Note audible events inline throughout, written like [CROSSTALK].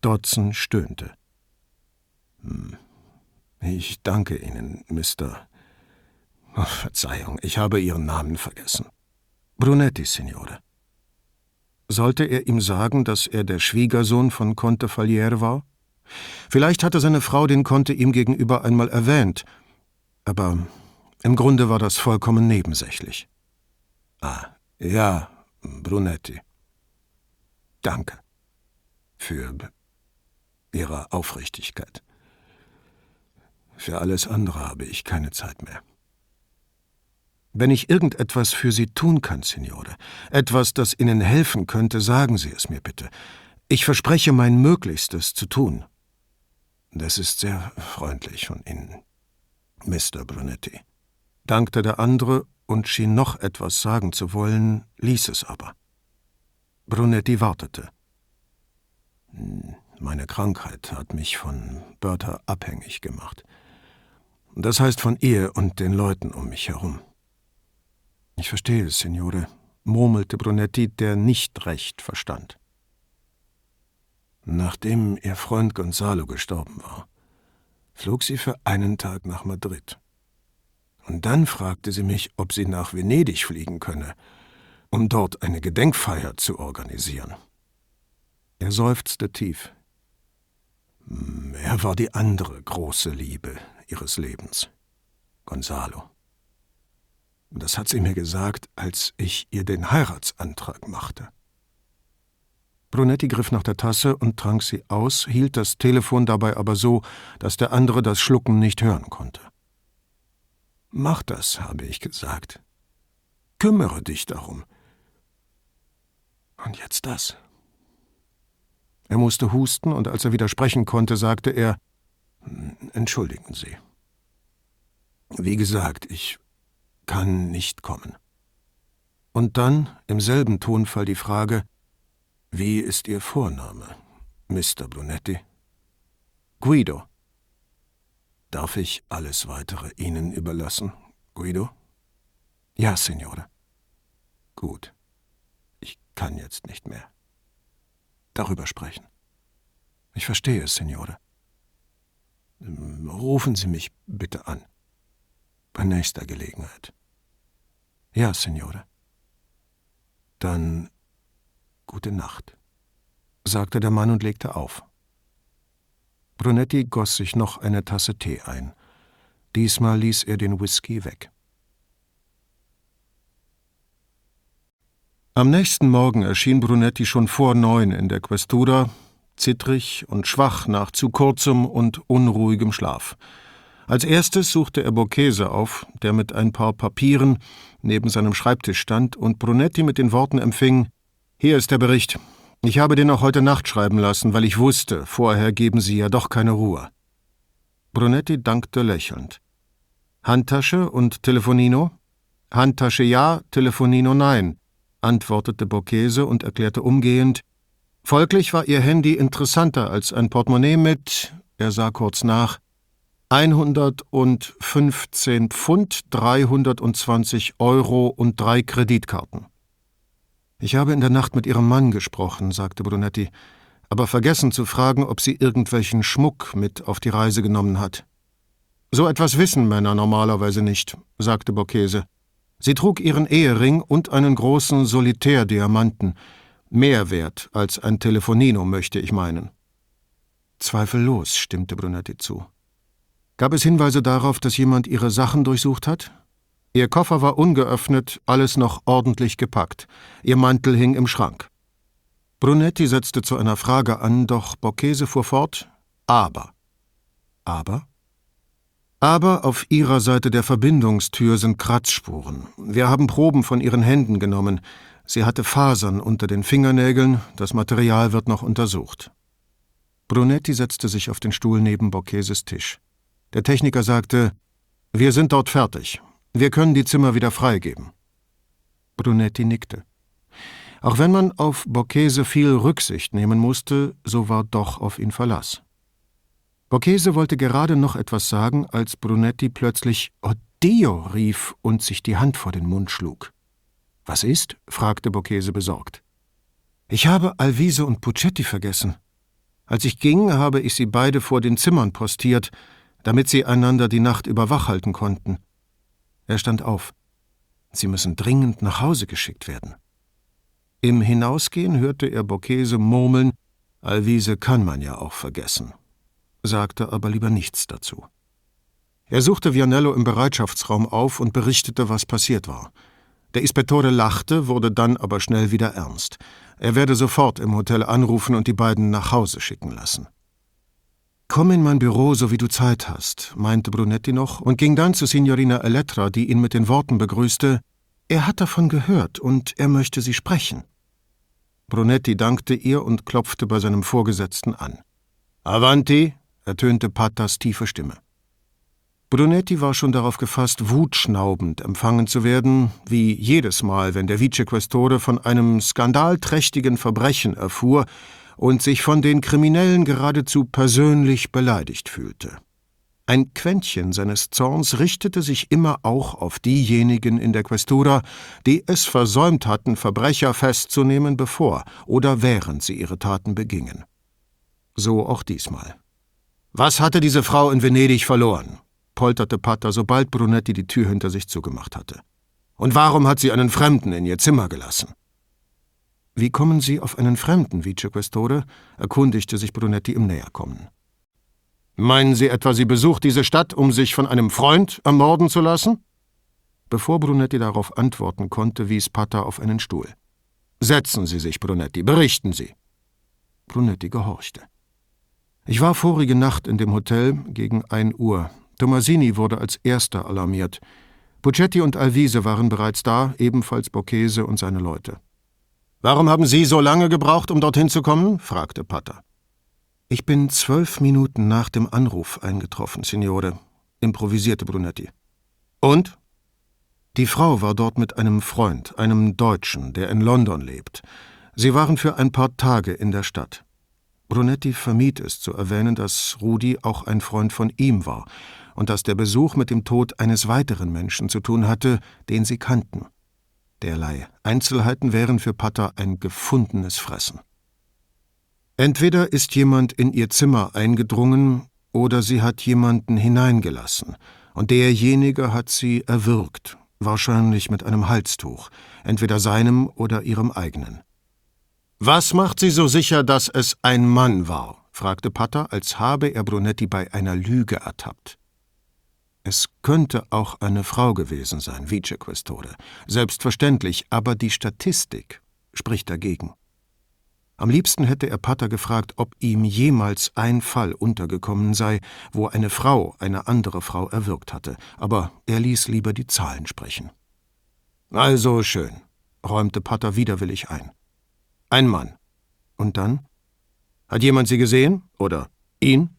Dodson stöhnte. Hm. Ich danke Ihnen, Mr. Oh, Verzeihung, ich habe Ihren Namen vergessen. Brunetti, Signore. Sollte er ihm sagen, dass er der Schwiegersohn von Conte Faliere war? Vielleicht hatte seine Frau den Conte ihm gegenüber einmal erwähnt, aber im Grunde war das vollkommen nebensächlich. Ah, ja, Brunetti. Danke für Ihre Aufrichtigkeit. Für alles andere habe ich keine Zeit mehr. Wenn ich irgendetwas für Sie tun kann, Signore, etwas, das Ihnen helfen könnte, sagen Sie es mir bitte. Ich verspreche mein Möglichstes zu tun. Das ist sehr freundlich von Ihnen, Mr. Brunetti, dankte der andere und schien noch etwas sagen zu wollen, ließ es aber. Brunetti wartete. Meine Krankheit hat mich von Bertha abhängig gemacht. Das heißt von ihr und den Leuten um mich herum. Ich verstehe es, Signore, murmelte Brunetti, der nicht recht verstand. Nachdem ihr Freund Gonzalo gestorben war, flog sie für einen Tag nach Madrid. Und dann fragte sie mich, ob sie nach Venedig fliegen könne, um dort eine Gedenkfeier zu organisieren. Er seufzte tief. Er war die andere große Liebe ihres Lebens, Gonzalo. Das hat sie mir gesagt, als ich ihr den Heiratsantrag machte. Brunetti griff nach der Tasse und trank sie aus, hielt das Telefon dabei aber so, dass der andere das Schlucken nicht hören konnte. Mach das, habe ich gesagt. Kümmere dich darum. Und jetzt das. Er musste husten, und als er wieder sprechen konnte, sagte er Entschuldigen Sie. Wie gesagt, ich kann nicht kommen. Und dann im selben Tonfall die Frage Wie ist Ihr Vorname, Mr. Brunetti? Guido. Darf ich alles weitere Ihnen überlassen, Guido? Ja, Signore. Gut. Ich kann jetzt nicht mehr. Darüber sprechen. Ich verstehe es, Signore. Rufen Sie mich bitte an. Bei nächster Gelegenheit. Ja, Signore. Dann gute Nacht, sagte der Mann und legte auf. Brunetti goss sich noch eine Tasse Tee ein. Diesmal ließ er den Whisky weg. Am nächsten Morgen erschien Brunetti schon vor neun in der Questura, zittrig und schwach nach zu kurzem und unruhigem Schlaf. Als erstes suchte er Borghese auf, der mit ein paar Papieren neben seinem Schreibtisch stand und Brunetti mit den Worten empfing: Hier ist der Bericht. Ich habe den auch heute Nacht schreiben lassen, weil ich wusste, vorher geben Sie ja doch keine Ruhe. Brunetti dankte lächelnd. Handtasche und Telefonino? Handtasche ja, Telefonino nein, antwortete Borghese und erklärte umgehend, folglich war ihr Handy interessanter als ein Portemonnaie mit, er sah kurz nach, 115 Pfund, 320 Euro und drei Kreditkarten. Ich habe in der Nacht mit Ihrem Mann gesprochen, sagte Brunetti, aber vergessen zu fragen, ob sie irgendwelchen Schmuck mit auf die Reise genommen hat. So etwas wissen Männer normalerweise nicht, sagte Borghese. Sie trug ihren Ehering und einen großen Solitärdiamanten, mehr wert als ein Telefonino, möchte ich meinen. Zweifellos, stimmte Brunetti zu. Gab es Hinweise darauf, dass jemand ihre Sachen durchsucht hat? Ihr Koffer war ungeöffnet, alles noch ordentlich gepackt. Ihr Mantel hing im Schrank. Brunetti setzte zu einer Frage an, doch Borghese fuhr fort: Aber. Aber? Aber auf ihrer Seite der Verbindungstür sind Kratzspuren. Wir haben Proben von ihren Händen genommen. Sie hatte Fasern unter den Fingernägeln, das Material wird noch untersucht. Brunetti setzte sich auf den Stuhl neben Borgheses Tisch. Der Techniker sagte: Wir sind dort fertig. Wir können die Zimmer wieder freigeben. Brunetti nickte. Auch wenn man auf Borghese viel Rücksicht nehmen musste, so war doch auf ihn Verlass. Borghese wollte gerade noch etwas sagen, als Brunetti plötzlich Oddio rief und sich die Hand vor den Mund schlug. Was ist? fragte Borghese besorgt. Ich habe Alvise und Puccetti vergessen. Als ich ging, habe ich sie beide vor den Zimmern postiert, damit sie einander die Nacht über wach halten konnten. Er stand auf. Sie müssen dringend nach Hause geschickt werden. Im Hinausgehen hörte er Borghese murmeln, Alvise kann man ja auch vergessen, sagte aber lieber nichts dazu. Er suchte Vianello im Bereitschaftsraum auf und berichtete, was passiert war. Der Ispettore lachte, wurde dann aber schnell wieder ernst. Er werde sofort im Hotel anrufen und die beiden nach Hause schicken lassen. Komm in mein Büro, so wie du Zeit hast, meinte Brunetti noch und ging dann zu Signorina Elettra, die ihn mit den Worten begrüßte, er hat davon gehört und er möchte Sie sprechen. Brunetti dankte ihr und klopfte bei seinem Vorgesetzten an. Avanti, ertönte Pattas tiefe Stimme. Brunetti war schon darauf gefasst, wutschnaubend empfangen zu werden, wie jedes Mal, wenn der Vicequestore von einem skandalträchtigen Verbrechen erfuhr und sich von den Kriminellen geradezu persönlich beleidigt fühlte. Ein Quäntchen seines Zorns richtete sich immer auch auf diejenigen in der Questura, die es versäumt hatten, Verbrecher festzunehmen, bevor oder während sie ihre Taten begingen. So auch diesmal. Was hatte diese Frau in Venedig verloren? polterte Pater, sobald Brunetti die Tür hinter sich zugemacht hatte. Und warum hat sie einen Fremden in ihr Zimmer gelassen? Wie kommen Sie auf einen Fremden, Vicequestore? erkundigte sich Brunetti im Näherkommen. Meinen Sie etwa, sie besucht diese Stadt, um sich von einem Freund ermorden zu lassen? Bevor Brunetti darauf antworten konnte, wies Pater auf einen Stuhl. Setzen Sie sich, Brunetti, berichten Sie. Brunetti gehorchte. Ich war vorige Nacht in dem Hotel gegen ein Uhr. Tomasini wurde als erster alarmiert. Puccetti und Alvise waren bereits da, ebenfalls Borghese und seine Leute. Warum haben Sie so lange gebraucht, um dorthin zu kommen? fragte Pater. Ich bin zwölf Minuten nach dem Anruf eingetroffen, Signore, improvisierte Brunetti. Und? Die Frau war dort mit einem Freund, einem Deutschen, der in London lebt. Sie waren für ein paar Tage in der Stadt. Brunetti vermied es zu erwähnen, dass Rudi auch ein Freund von ihm war und dass der Besuch mit dem Tod eines weiteren Menschen zu tun hatte, den sie kannten. Derlei Einzelheiten wären für Patter ein gefundenes Fressen. Entweder ist jemand in ihr Zimmer eingedrungen, oder sie hat jemanden hineingelassen, und derjenige hat sie erwürgt, wahrscheinlich mit einem Halstuch, entweder seinem oder ihrem eigenen. Was macht Sie so sicher, dass es ein Mann war? fragte Patter, als habe er Brunetti bei einer Lüge ertappt. Es könnte auch eine Frau gewesen sein, Vicequestore. Selbstverständlich, aber die Statistik spricht dagegen. Am liebsten hätte er Pater gefragt, ob ihm jemals ein Fall untergekommen sei, wo eine Frau eine andere Frau erwürgt hatte, aber er ließ lieber die Zahlen sprechen. Also schön, räumte Pater widerwillig ein. Ein Mann. Und dann? Hat jemand Sie gesehen? Oder ihn?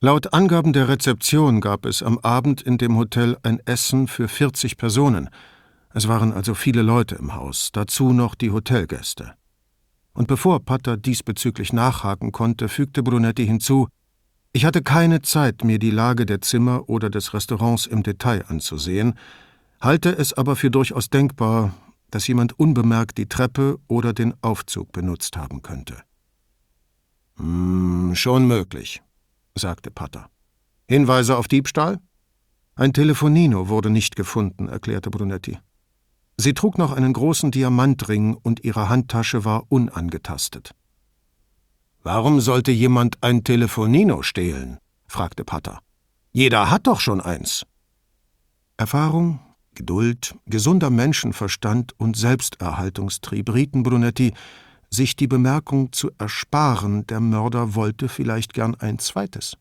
Laut Angaben der Rezeption gab es am Abend in dem Hotel ein Essen für 40 Personen. Es waren also viele Leute im Haus, dazu noch die Hotelgäste. Und bevor Pater diesbezüglich nachhaken konnte, fügte Brunetti hinzu, ich hatte keine Zeit, mir die Lage der Zimmer oder des Restaurants im Detail anzusehen, halte es aber für durchaus denkbar, dass jemand unbemerkt die Treppe oder den Aufzug benutzt haben könnte. Hm, schon möglich, sagte Patter. Hinweise auf Diebstahl? Ein Telefonino wurde nicht gefunden, erklärte Brunetti. Sie trug noch einen großen Diamantring und ihre Handtasche war unangetastet. Warum sollte jemand ein Telefonino stehlen? fragte Patter. Jeder hat doch schon eins. Erfahrung, Geduld, gesunder Menschenverstand und Selbsterhaltungstrieb rieten Brunetti, sich die Bemerkung zu ersparen, der Mörder wollte vielleicht gern ein zweites.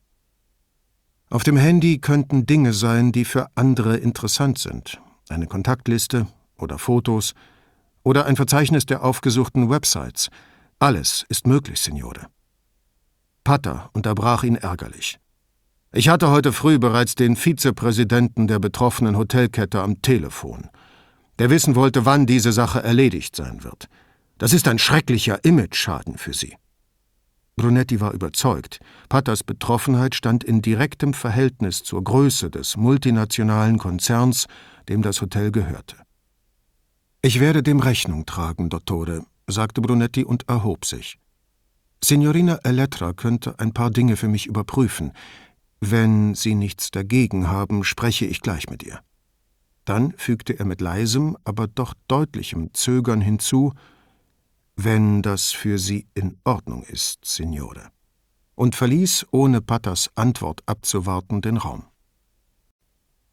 Auf dem Handy könnten Dinge sein, die für andere interessant sind. Eine Kontaktliste oder Fotos oder ein Verzeichnis der aufgesuchten Websites. Alles ist möglich, Signore. Pater unterbrach ihn ärgerlich. Ich hatte heute früh bereits den Vizepräsidenten der betroffenen Hotelkette am Telefon, der wissen wollte, wann diese Sache erledigt sein wird. Das ist ein schrecklicher Imageschaden für Sie. Brunetti war überzeugt, Patters Betroffenheit stand in direktem Verhältnis zur Größe des multinationalen Konzerns, dem das Hotel gehörte. Ich werde dem Rechnung tragen, Dottore, sagte Brunetti und erhob sich. Signorina Elettra könnte ein paar Dinge für mich überprüfen. Wenn Sie nichts dagegen haben, spreche ich gleich mit ihr. Dann fügte er mit leisem, aber doch deutlichem Zögern hinzu, wenn das für Sie in Ordnung ist, Signore, und verließ, ohne Pattas Antwort abzuwarten, den Raum.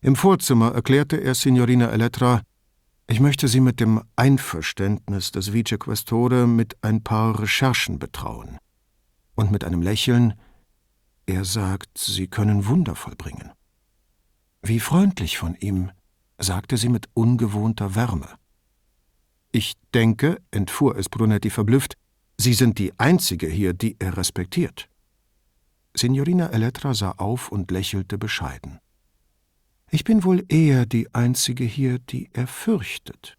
Im Vorzimmer erklärte er Signorina Elettra, ich möchte Sie mit dem Einverständnis des Vicequestore mit ein paar Recherchen betrauen. Und mit einem Lächeln, er sagt, Sie können Wunder vollbringen. Wie freundlich von ihm, sagte sie mit ungewohnter Wärme. Ich denke, entfuhr es Brunetti verblüfft, Sie sind die Einzige hier, die er respektiert. Signorina Elettra sah auf und lächelte bescheiden. Ich bin wohl eher die Einzige hier, die er fürchtet.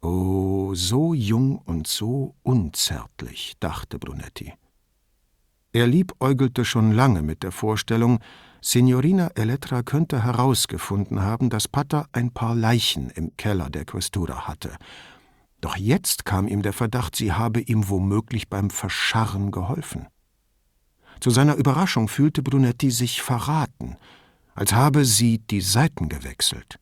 Oh, so jung und so unzärtlich, dachte Brunetti. Er liebäugelte schon lange mit der Vorstellung, Signorina Elettra könnte herausgefunden haben, dass Pater ein paar Leichen im Keller der Questura hatte doch jetzt kam ihm der Verdacht, sie habe ihm womöglich beim Verscharren geholfen. Zu seiner Überraschung fühlte Brunetti sich verraten, als habe sie die Seiten gewechselt.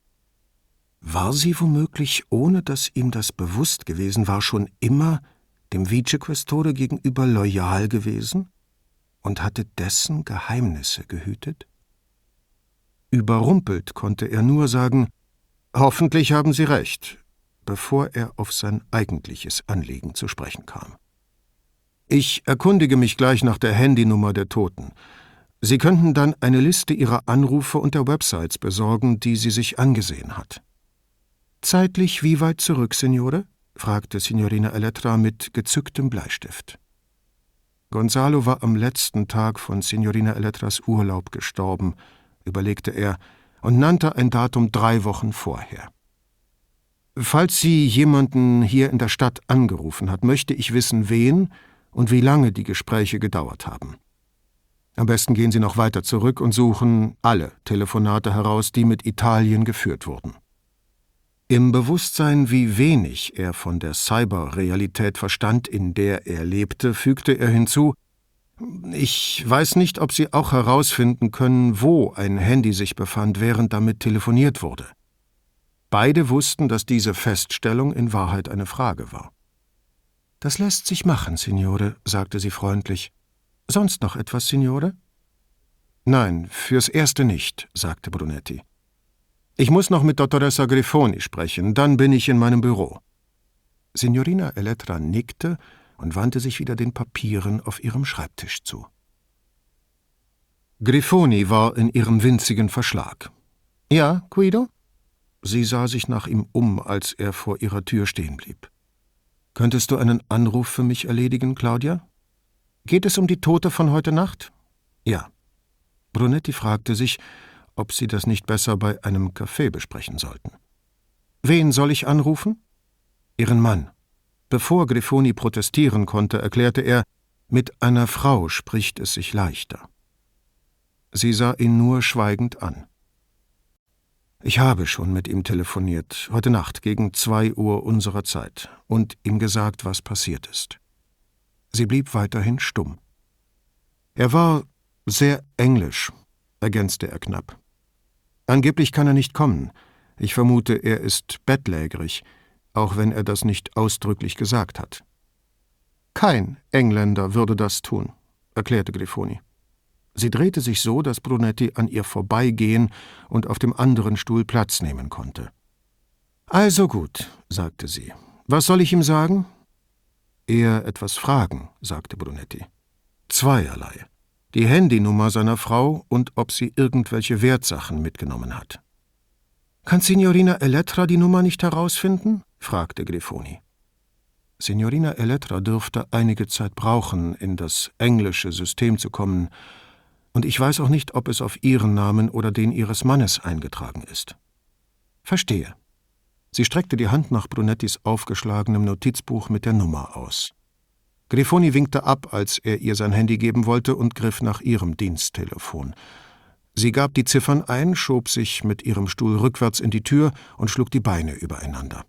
War sie womöglich, ohne dass ihm das bewusst gewesen war, schon immer dem Vicequestore gegenüber loyal gewesen und hatte dessen Geheimnisse gehütet? Überrumpelt konnte er nur sagen, Hoffentlich haben Sie recht, bevor er auf sein eigentliches Anliegen zu sprechen kam. Ich erkundige mich gleich nach der Handynummer der Toten. Sie könnten dann eine Liste ihrer Anrufe und der Websites besorgen, die sie sich angesehen hat. Zeitlich wie weit zurück, Signore? fragte Signorina Elettra mit gezücktem Bleistift. Gonzalo war am letzten Tag von Signorina Elettras Urlaub gestorben, überlegte er und nannte ein Datum drei Wochen vorher. Falls sie jemanden hier in der Stadt angerufen hat, möchte ich wissen, wen und wie lange die Gespräche gedauert haben. Am besten gehen Sie noch weiter zurück und suchen alle Telefonate heraus, die mit Italien geführt wurden. Im Bewusstsein, wie wenig er von der Cyberrealität verstand, in der er lebte, fügte er hinzu, ich weiß nicht, ob Sie auch herausfinden können, wo ein Handy sich befand, während damit telefoniert wurde. Beide wussten, dass diese Feststellung in Wahrheit eine Frage war. Das lässt sich machen, Signore, sagte sie freundlich. Sonst noch etwas, Signore? Nein, fürs Erste nicht, sagte Brunetti. Ich muss noch mit Dottoressa Grifoni sprechen, dann bin ich in meinem Büro. Signorina Elettra nickte und wandte sich wieder den Papieren auf ihrem Schreibtisch zu. Grifoni war in ihrem winzigen Verschlag. Ja, Guido? Sie sah sich nach ihm um, als er vor ihrer Tür stehen blieb. Könntest du einen Anruf für mich erledigen, Claudia? Geht es um die Tote von heute Nacht? Ja. Brunetti fragte sich, ob sie das nicht besser bei einem Café besprechen sollten. Wen soll ich anrufen? Ihren Mann. Bevor Grifoni protestieren konnte, erklärte er, mit einer Frau spricht es sich leichter. Sie sah ihn nur schweigend an. Ich habe schon mit ihm telefoniert, heute Nacht gegen zwei Uhr unserer Zeit, und ihm gesagt, was passiert ist. Sie blieb weiterhin stumm. Er war sehr englisch, ergänzte er knapp. Angeblich kann er nicht kommen. Ich vermute, er ist bettlägerig, auch wenn er das nicht ausdrücklich gesagt hat. Kein Engländer würde das tun, erklärte Grifoni. Sie drehte sich so, dass Brunetti an ihr vorbeigehen und auf dem anderen Stuhl Platz nehmen konnte. Also gut, sagte sie. Was soll ich ihm sagen? Eher etwas fragen, sagte Brunetti. Zweierlei. Die Handynummer seiner Frau und ob sie irgendwelche Wertsachen mitgenommen hat. Kann Signorina Elettra die Nummer nicht herausfinden? fragte Grifoni. Signorina Elettra dürfte einige Zeit brauchen, in das englische System zu kommen, und ich weiß auch nicht, ob es auf Ihren Namen oder den Ihres Mannes eingetragen ist. Verstehe. Sie streckte die Hand nach Brunettis aufgeschlagenem Notizbuch mit der Nummer aus. Grifoni winkte ab, als er ihr sein Handy geben wollte und griff nach ihrem Diensttelefon. Sie gab die Ziffern ein, schob sich mit ihrem Stuhl rückwärts in die Tür und schlug die Beine übereinander.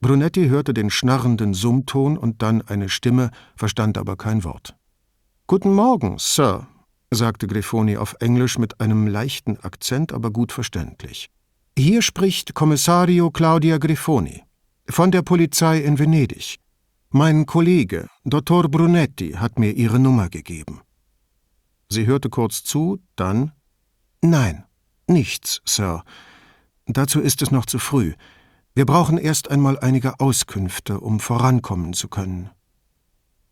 Brunetti hörte den schnarrenden Summton und dann eine Stimme, verstand aber kein Wort. Guten Morgen, Sir, sagte Grifoni auf Englisch mit einem leichten Akzent, aber gut verständlich. Hier spricht Kommissario Claudia Grifoni von der Polizei in Venedig. Mein Kollege, Dottor Brunetti, hat mir Ihre Nummer gegeben. Sie hörte kurz zu, dann Nein, nichts, Sir. Dazu ist es noch zu früh. Wir brauchen erst einmal einige Auskünfte, um vorankommen zu können.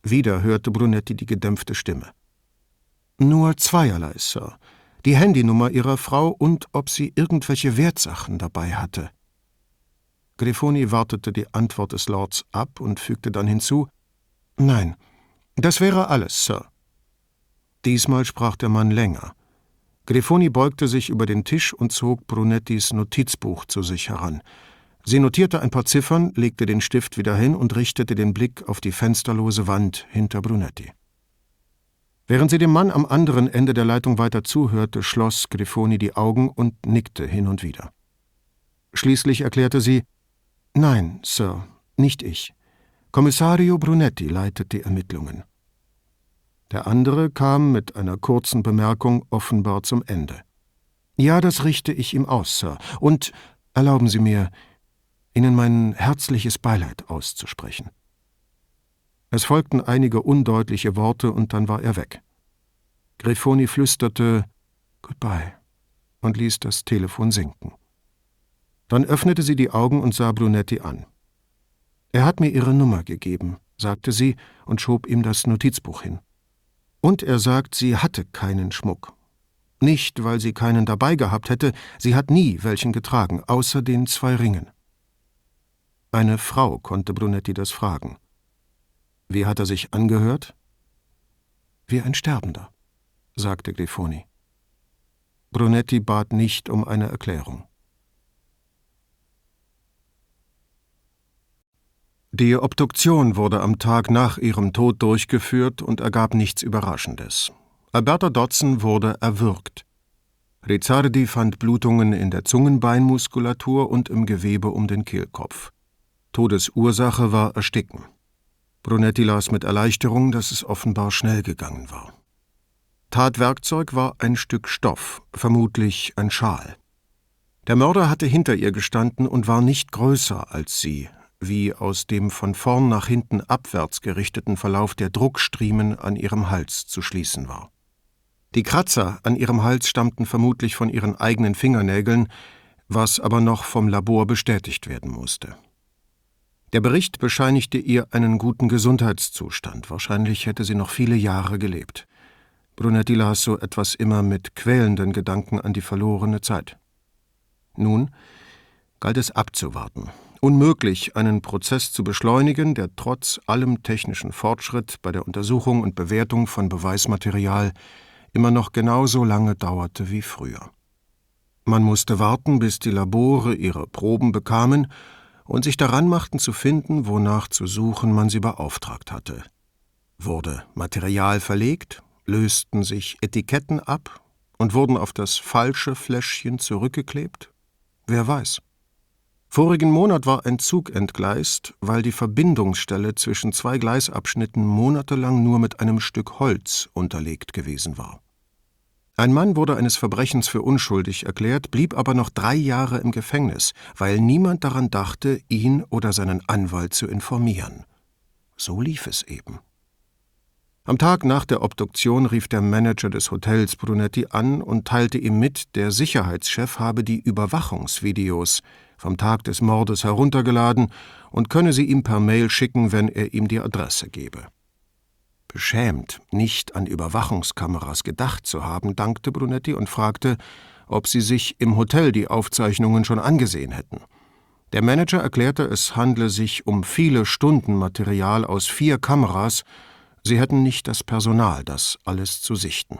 Wieder hörte Brunetti die gedämpfte Stimme. Nur zweierlei, Sir. Die Handynummer Ihrer Frau und ob sie irgendwelche Wertsachen dabei hatte. Grifoni wartete die Antwort des Lords ab und fügte dann hinzu Nein, das wäre alles, Sir. Diesmal sprach der Mann länger. Grifoni beugte sich über den Tisch und zog Brunettis Notizbuch zu sich heran. Sie notierte ein paar Ziffern, legte den Stift wieder hin und richtete den Blick auf die fensterlose Wand hinter Brunetti. Während sie dem Mann am anderen Ende der Leitung weiter zuhörte, schloss Grifoni die Augen und nickte hin und wieder. Schließlich erklärte sie Nein, Sir, nicht ich. Kommissario Brunetti leitet die Ermittlungen. Der andere kam mit einer kurzen Bemerkung offenbar zum Ende. Ja, das richte ich ihm aus, Sir, und erlauben Sie mir, Ihnen mein herzliches Beileid auszusprechen. Es folgten einige undeutliche Worte und dann war er weg. Grifoni flüsterte Goodbye und ließ das Telefon sinken. Dann öffnete sie die Augen und sah Brunetti an. Er hat mir Ihre Nummer gegeben, sagte sie und schob ihm das Notizbuch hin. Und er sagt, sie hatte keinen Schmuck. Nicht, weil sie keinen dabei gehabt hätte, sie hat nie welchen getragen, außer den zwei Ringen. Eine Frau konnte Brunetti das fragen. Wie hat er sich angehört? Wie ein Sterbender, sagte Grifoni. Brunetti bat nicht um eine Erklärung. Die Obduktion wurde am Tag nach ihrem Tod durchgeführt und ergab nichts Überraschendes. Alberta Dodson wurde erwürgt. Rizzardi fand Blutungen in der Zungenbeinmuskulatur und im Gewebe um den Kehlkopf. Todesursache war Ersticken. Brunetti las mit Erleichterung, dass es offenbar schnell gegangen war. Tatwerkzeug war ein Stück Stoff, vermutlich ein Schal. Der Mörder hatte hinter ihr gestanden und war nicht größer als sie, wie aus dem von vorn nach hinten abwärts gerichteten Verlauf der Druckstriemen an ihrem Hals zu schließen war. Die Kratzer an ihrem Hals stammten vermutlich von ihren eigenen Fingernägeln, was aber noch vom Labor bestätigt werden musste. Der Bericht bescheinigte ihr einen guten Gesundheitszustand, wahrscheinlich hätte sie noch viele Jahre gelebt. Brunetti las so etwas immer mit quälenden Gedanken an die verlorene Zeit. Nun galt es abzuwarten, unmöglich, einen Prozess zu beschleunigen, der trotz allem technischen Fortschritt bei der Untersuchung und Bewertung von Beweismaterial immer noch genauso lange dauerte wie früher. Man musste warten, bis die Labore ihre Proben bekamen und sich daran machten zu finden, wonach zu suchen man sie beauftragt hatte. Wurde Material verlegt, lösten sich Etiketten ab und wurden auf das falsche Fläschchen zurückgeklebt? Wer weiß. Vorigen Monat war ein Zug entgleist, weil die Verbindungsstelle zwischen zwei Gleisabschnitten monatelang nur mit einem Stück Holz unterlegt gewesen war. Ein Mann wurde eines Verbrechens für unschuldig erklärt, blieb aber noch drei Jahre im Gefängnis, weil niemand daran dachte, ihn oder seinen Anwalt zu informieren. So lief es eben. Am Tag nach der Obduktion rief der Manager des Hotels Brunetti an und teilte ihm mit, der Sicherheitschef habe die Überwachungsvideos vom Tag des Mordes heruntergeladen und könne sie ihm per Mail schicken, wenn er ihm die Adresse gebe. Beschämt, nicht an Überwachungskameras gedacht zu haben, dankte Brunetti und fragte, ob sie sich im Hotel die Aufzeichnungen schon angesehen hätten. Der Manager erklärte, es handle sich um viele Stunden Material aus vier Kameras, sie hätten nicht das Personal, das alles zu sichten.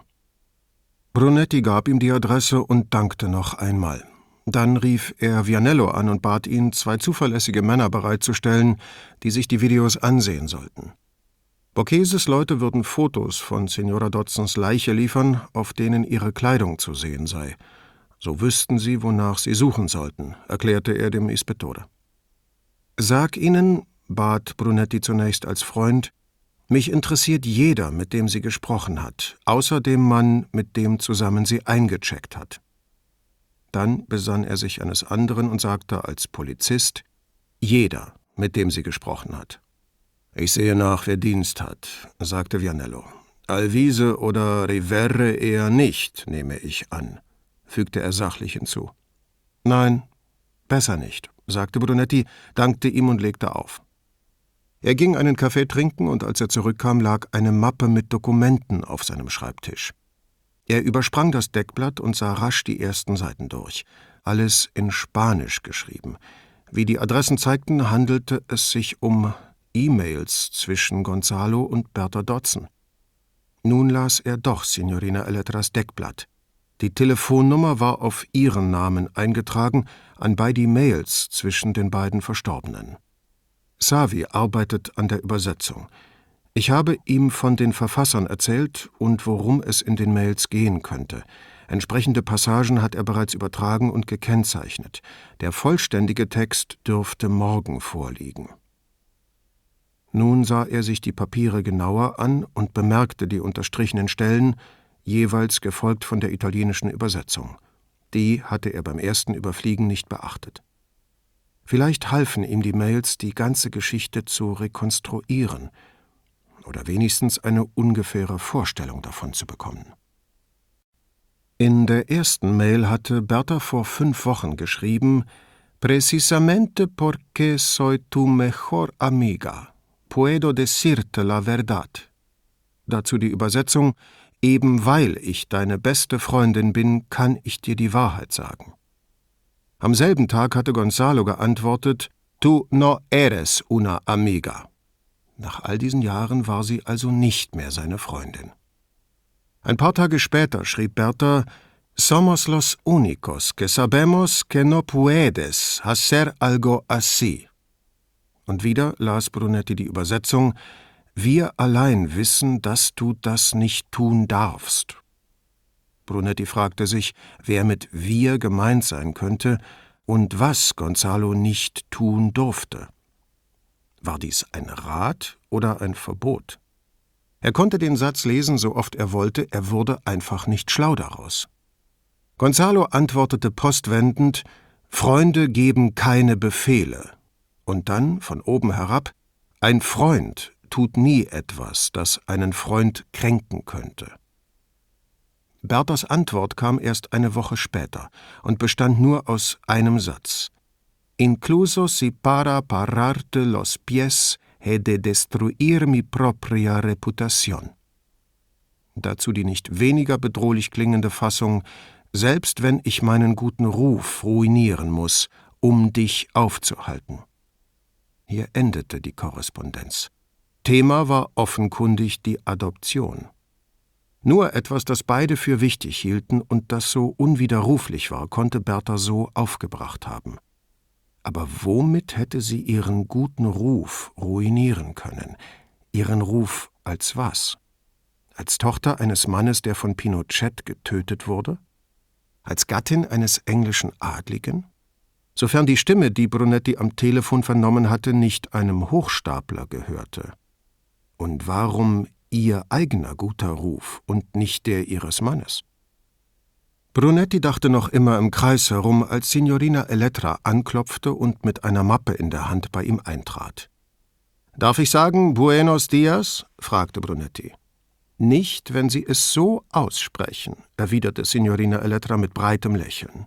Brunetti gab ihm die Adresse und dankte noch einmal. Dann rief er Vianello an und bat ihn, zwei zuverlässige Männer bereitzustellen, die sich die Videos ansehen sollten. Borgheses Leute würden Fotos von Signora Dodsons Leiche liefern, auf denen ihre Kleidung zu sehen sei. So wüssten sie, wonach sie suchen sollten, erklärte er dem Ispettore. Sag ihnen, bat Brunetti zunächst als Freund, mich interessiert jeder, mit dem sie gesprochen hat, außer dem Mann, mit dem zusammen sie eingecheckt hat. Dann besann er sich eines anderen und sagte als Polizist Jeder, mit dem sie gesprochen hat. Ich sehe nach, wer Dienst hat, sagte Vianello. Alvise oder Rivere eher nicht, nehme ich an, fügte er sachlich hinzu. Nein, besser nicht, sagte Brunetti, dankte ihm und legte auf. Er ging einen Kaffee trinken und als er zurückkam, lag eine Mappe mit Dokumenten auf seinem Schreibtisch. Er übersprang das Deckblatt und sah rasch die ersten Seiten durch. Alles in Spanisch geschrieben. Wie die Adressen zeigten, handelte es sich um E-Mails zwischen Gonzalo und Bertha Dodson. Nun las er doch Signorina Eletras Deckblatt. Die Telefonnummer war auf ihren Namen eingetragen, an beide Mails zwischen den beiden Verstorbenen. Savi arbeitet an der Übersetzung. Ich habe ihm von den Verfassern erzählt und worum es in den Mails gehen könnte. Entsprechende Passagen hat er bereits übertragen und gekennzeichnet. Der vollständige Text dürfte morgen vorliegen. Nun sah er sich die Papiere genauer an und bemerkte die unterstrichenen Stellen, jeweils gefolgt von der italienischen Übersetzung. Die hatte er beim ersten Überfliegen nicht beachtet. Vielleicht halfen ihm die Mails, die ganze Geschichte zu rekonstruieren oder wenigstens eine ungefähre Vorstellung davon zu bekommen. In der ersten Mail hatte Bertha vor fünf Wochen geschrieben: Precisamente porque soy tu mejor amiga, puedo decirte la verdad. Dazu die Übersetzung: Eben weil ich deine beste Freundin bin, kann ich dir die Wahrheit sagen. Am selben Tag hatte Gonzalo geantwortet, Tu no eres una amiga. Nach all diesen Jahren war sie also nicht mehr seine Freundin. Ein paar Tage später schrieb Berta, Somos los únicos que sabemos que no puedes hacer algo así. Und wieder las Brunetti die Übersetzung, Wir allein wissen, dass du das nicht tun darfst. Brunetti fragte sich, wer mit wir gemeint sein könnte und was Gonzalo nicht tun durfte. War dies ein Rat oder ein Verbot? Er konnte den Satz lesen, so oft er wollte, er wurde einfach nicht schlau daraus. Gonzalo antwortete postwendend Freunde geben keine Befehle. Und dann, von oben herab, ein Freund tut nie etwas, das einen Freund kränken könnte. Berthas Antwort kam erst eine Woche später und bestand nur aus einem Satz. Incluso si para pararte los pies he de destruir mi propria reputación. Dazu die nicht weniger bedrohlich klingende Fassung, selbst wenn ich meinen guten Ruf ruinieren muss, um dich aufzuhalten. Hier endete die Korrespondenz. Thema war offenkundig die Adoption. Nur etwas, das beide für wichtig hielten und das so unwiderruflich war, konnte Bertha so aufgebracht haben. Aber womit hätte sie ihren guten Ruf ruinieren können? Ihren Ruf als was? Als Tochter eines Mannes, der von Pinochet getötet wurde? Als Gattin eines englischen Adligen? Sofern die Stimme, die Brunetti am Telefon vernommen hatte, nicht einem Hochstapler gehörte. Und warum ihr eigener guter Ruf und nicht der ihres Mannes. Brunetti dachte noch immer im Kreis herum, als Signorina Elettra anklopfte und mit einer Mappe in der Hand bei ihm eintrat. Darf ich sagen Buenos Dias? fragte Brunetti. Nicht, wenn Sie es so aussprechen, erwiderte Signorina Elettra mit breitem Lächeln.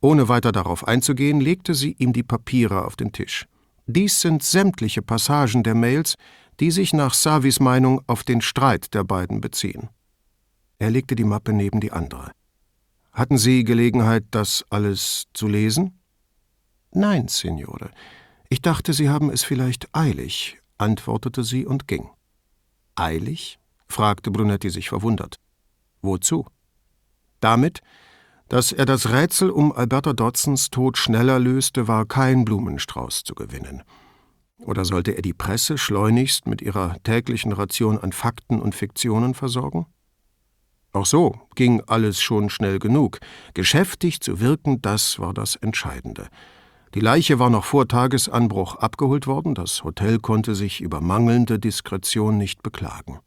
Ohne weiter darauf einzugehen, legte sie ihm die Papiere auf den Tisch. Dies sind sämtliche Passagen der Mails, die sich nach Savis Meinung auf den Streit der beiden beziehen. Er legte die Mappe neben die andere. Hatten Sie Gelegenheit, das alles zu lesen? Nein, Signore. Ich dachte, Sie haben es vielleicht eilig, antwortete sie und ging. Eilig? fragte Brunetti sich verwundert. Wozu? Damit, dass er das Rätsel um Alberta Dodsons Tod schneller löste, war kein Blumenstrauß zu gewinnen. Oder sollte er die Presse schleunigst mit ihrer täglichen Ration an Fakten und Fiktionen versorgen? Auch so ging alles schon schnell genug. Geschäftig zu wirken, das war das Entscheidende. Die Leiche war noch vor Tagesanbruch abgeholt worden, das Hotel konnte sich über mangelnde Diskretion nicht beklagen.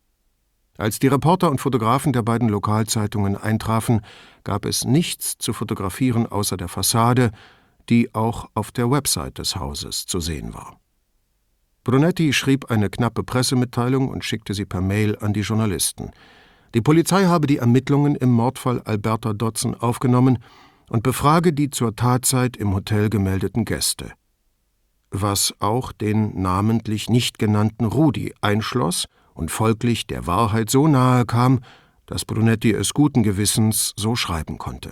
Als die Reporter und Fotografen der beiden Lokalzeitungen eintrafen, gab es nichts zu fotografieren außer der Fassade, die auch auf der Website des Hauses zu sehen war. Brunetti schrieb eine knappe Pressemitteilung und schickte sie per Mail an die Journalisten. Die Polizei habe die Ermittlungen im Mordfall Alberta Dodson aufgenommen und befrage die zur Tatzeit im Hotel gemeldeten Gäste. Was auch den namentlich nicht genannten Rudi einschloss und folglich der Wahrheit so nahe kam, dass Brunetti es guten Gewissens so schreiben konnte.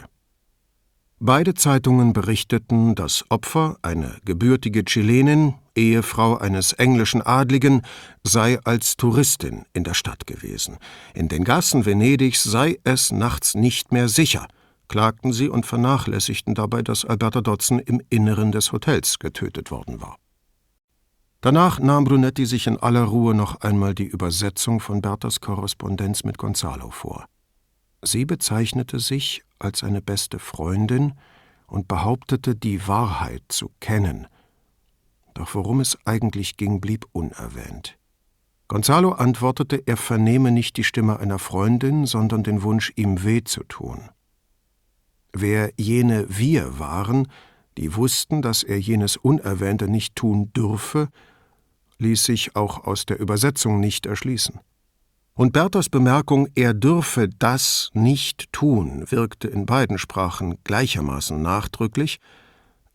Beide Zeitungen berichteten, das Opfer, eine gebürtige Chilenin, Ehefrau eines englischen Adligen, sei als Touristin in der Stadt gewesen. In den Gassen Venedigs sei es nachts nicht mehr sicher – klagten sie und vernachlässigten dabei, dass Alberta Dodson im Inneren des Hotels getötet worden war. Danach nahm Brunetti sich in aller Ruhe noch einmal die Übersetzung von Berthas Korrespondenz mit Gonzalo vor. Sie bezeichnete sich als eine beste Freundin und behauptete, die Wahrheit zu kennen. Doch worum es eigentlich ging, blieb unerwähnt. Gonzalo antwortete, er vernehme nicht die Stimme einer Freundin, sondern den Wunsch, ihm weh zu tun. Wer jene Wir waren, die wussten, dass er jenes Unerwähnte nicht tun dürfe, ließ sich auch aus der Übersetzung nicht erschließen. Und Berthas Bemerkung, er dürfe das nicht tun, wirkte in beiden Sprachen gleichermaßen nachdrücklich,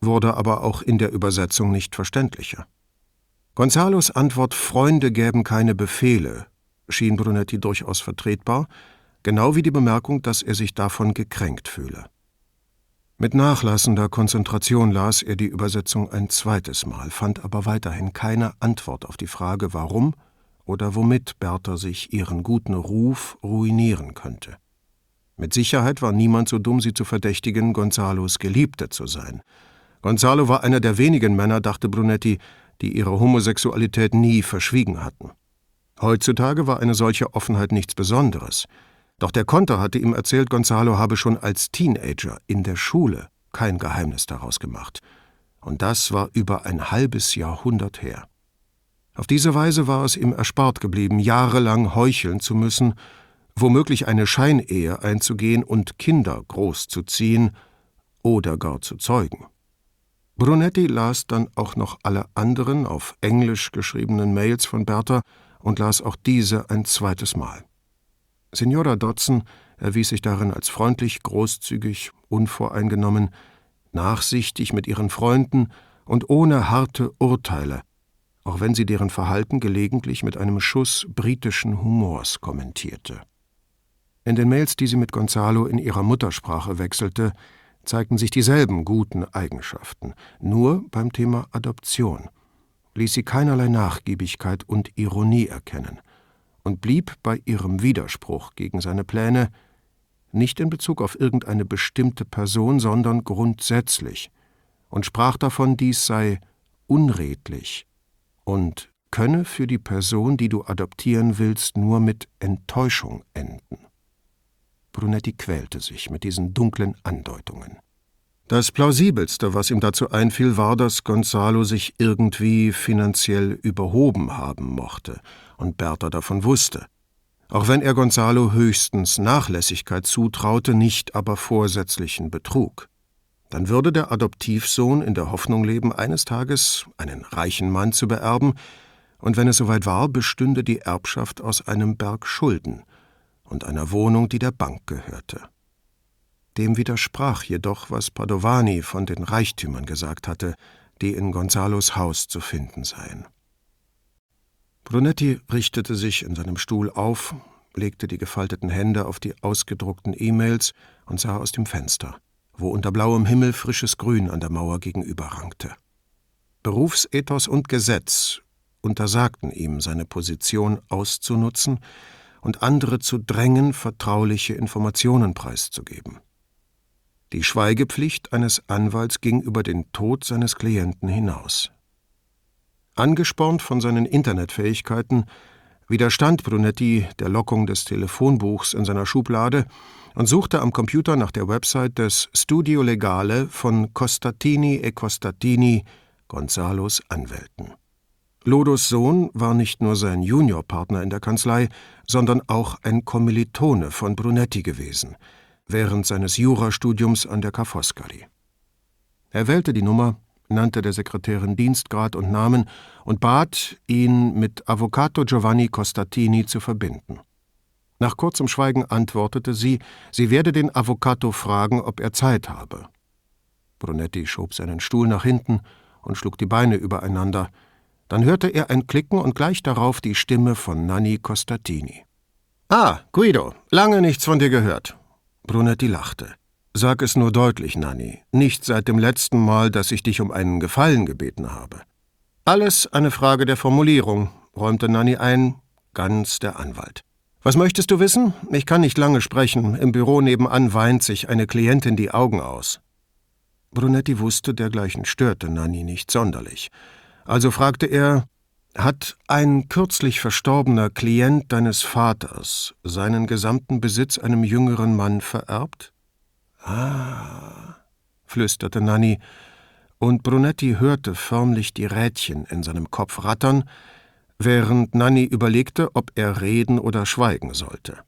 wurde aber auch in der Übersetzung nicht verständlicher. Gonzalos Antwort Freunde gäben keine Befehle schien Brunetti durchaus vertretbar, genau wie die Bemerkung, dass er sich davon gekränkt fühle. Mit nachlassender Konzentration las er die Übersetzung ein zweites Mal, fand aber weiterhin keine Antwort auf die Frage, warum oder womit Bertha sich ihren guten Ruf ruinieren könnte. Mit Sicherheit war niemand so dumm, sie zu verdächtigen, Gonzalos Geliebte zu sein. Gonzalo war einer der wenigen Männer, dachte Brunetti, die ihre Homosexualität nie verschwiegen hatten. Heutzutage war eine solche Offenheit nichts Besonderes. Doch der Konter hatte ihm erzählt, Gonzalo habe schon als Teenager in der Schule kein Geheimnis daraus gemacht. Und das war über ein halbes Jahrhundert her. Auf diese Weise war es ihm erspart geblieben, jahrelang heucheln zu müssen, womöglich eine Scheinehe einzugehen und Kinder großzuziehen oder gar zu zeugen. Brunetti las dann auch noch alle anderen auf Englisch geschriebenen Mails von Bertha und las auch diese ein zweites Mal. Signora Dodson erwies sich darin als freundlich, großzügig, unvoreingenommen, nachsichtig mit ihren Freunden und ohne harte Urteile, auch wenn sie deren Verhalten gelegentlich mit einem Schuss britischen Humors kommentierte. In den Mails, die sie mit Gonzalo in ihrer Muttersprache wechselte, zeigten sich dieselben guten Eigenschaften. Nur beim Thema Adoption ließ sie keinerlei Nachgiebigkeit und Ironie erkennen und blieb bei ihrem Widerspruch gegen seine Pläne nicht in Bezug auf irgendeine bestimmte Person, sondern grundsätzlich und sprach davon, dies sei unredlich und könne für die Person, die du adoptieren willst, nur mit Enttäuschung enden. Brunetti quälte sich mit diesen dunklen Andeutungen. Das plausibelste, was ihm dazu einfiel, war, dass Gonzalo sich irgendwie finanziell überhoben haben mochte und Bertha davon wusste. Auch wenn er Gonzalo höchstens Nachlässigkeit zutraute, nicht aber vorsätzlichen Betrug. Dann würde der Adoptivsohn in der Hoffnung leben, eines Tages einen reichen Mann zu beerben, und wenn es soweit war, bestünde die Erbschaft aus einem Berg Schulden und einer Wohnung, die der Bank gehörte. Dem widersprach jedoch, was Padovani von den Reichtümern gesagt hatte, die in Gonzalos Haus zu finden seien. Brunetti richtete sich in seinem Stuhl auf, legte die gefalteten Hände auf die ausgedruckten E-Mails und sah aus dem Fenster, wo unter blauem Himmel frisches Grün an der Mauer gegenüber rankte. Berufsethos und Gesetz untersagten ihm, seine Position auszunutzen und andere zu drängen, vertrauliche Informationen preiszugeben. Die Schweigepflicht eines Anwalts ging über den Tod seines Klienten hinaus. Angespornt von seinen Internetfähigkeiten widerstand Brunetti der Lockung des Telefonbuchs in seiner Schublade und suchte am Computer nach der Website des Studio Legale von Costatini e Costatini, Gonzalos Anwälten. Lodos Sohn war nicht nur sein Juniorpartner in der Kanzlei, sondern auch ein Kommilitone von Brunetti gewesen, während seines Jurastudiums an der Ca' Foscari. Er wählte die Nummer, nannte der Sekretärin Dienstgrad und Namen und bat, ihn mit Avvocato Giovanni Costatini zu verbinden. Nach kurzem Schweigen antwortete sie, sie werde den Avvocato fragen, ob er Zeit habe. Brunetti schob seinen Stuhl nach hinten und schlug die Beine übereinander. Dann hörte er ein Klicken und gleich darauf die Stimme von Nanni Costatini. Ah, Guido, lange nichts von dir gehört. Brunetti lachte. Sag es nur deutlich, Nanni, nicht seit dem letzten Mal, dass ich dich um einen Gefallen gebeten habe. Alles eine Frage der Formulierung, räumte Nanni ein, ganz der Anwalt. Was möchtest du wissen? Ich kann nicht lange sprechen. Im Büro nebenan weint sich eine Klientin die Augen aus. Brunetti wusste, dergleichen störte Nanni nicht sonderlich. Also fragte er, hat ein kürzlich verstorbener Klient deines Vaters seinen gesamten Besitz einem jüngeren Mann vererbt? Ah, flüsterte Nanni, und Brunetti hörte förmlich die Rädchen in seinem Kopf rattern, während Nanni überlegte, ob er reden oder schweigen sollte.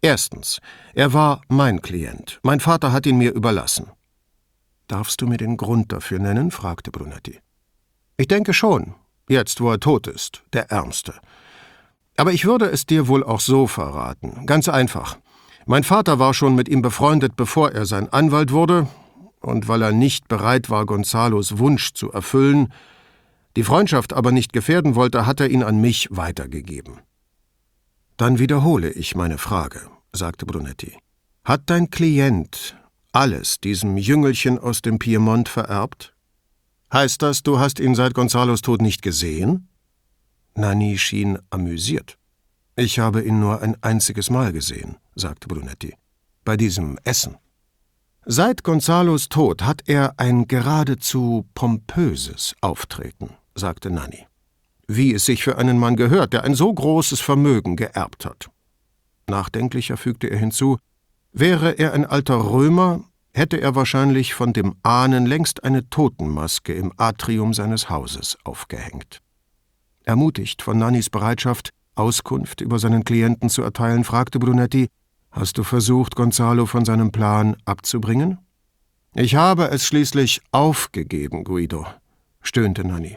Erstens, er war mein Klient. Mein Vater hat ihn mir überlassen. Darfst du mir den Grund dafür nennen? fragte Brunetti. Ich denke schon, jetzt wo er tot ist, der Ärmste. Aber ich würde es dir wohl auch so verraten. Ganz einfach. Mein Vater war schon mit ihm befreundet, bevor er sein Anwalt wurde, und weil er nicht bereit war, Gonzalos Wunsch zu erfüllen, die Freundschaft aber nicht gefährden wollte, hat er ihn an mich weitergegeben. Dann wiederhole ich meine Frage, sagte Brunetti. Hat dein Klient alles diesem Jüngelchen aus dem Piemont vererbt? Heißt das, du hast ihn seit Gonzalos Tod nicht gesehen? Nanni schien amüsiert. Ich habe ihn nur ein einziges Mal gesehen, sagte Brunetti. Bei diesem Essen. Seit Gonzalos Tod hat er ein geradezu pompöses Auftreten sagte Nanni. Wie es sich für einen Mann gehört, der ein so großes Vermögen geerbt hat. Nachdenklicher fügte er hinzu, wäre er ein alter Römer, hätte er wahrscheinlich von dem Ahnen längst eine Totenmaske im Atrium seines Hauses aufgehängt. Ermutigt von Nannis Bereitschaft, Auskunft über seinen Klienten zu erteilen, fragte Brunetti, Hast du versucht, Gonzalo von seinem Plan abzubringen? Ich habe es schließlich aufgegeben, Guido, stöhnte Nanni.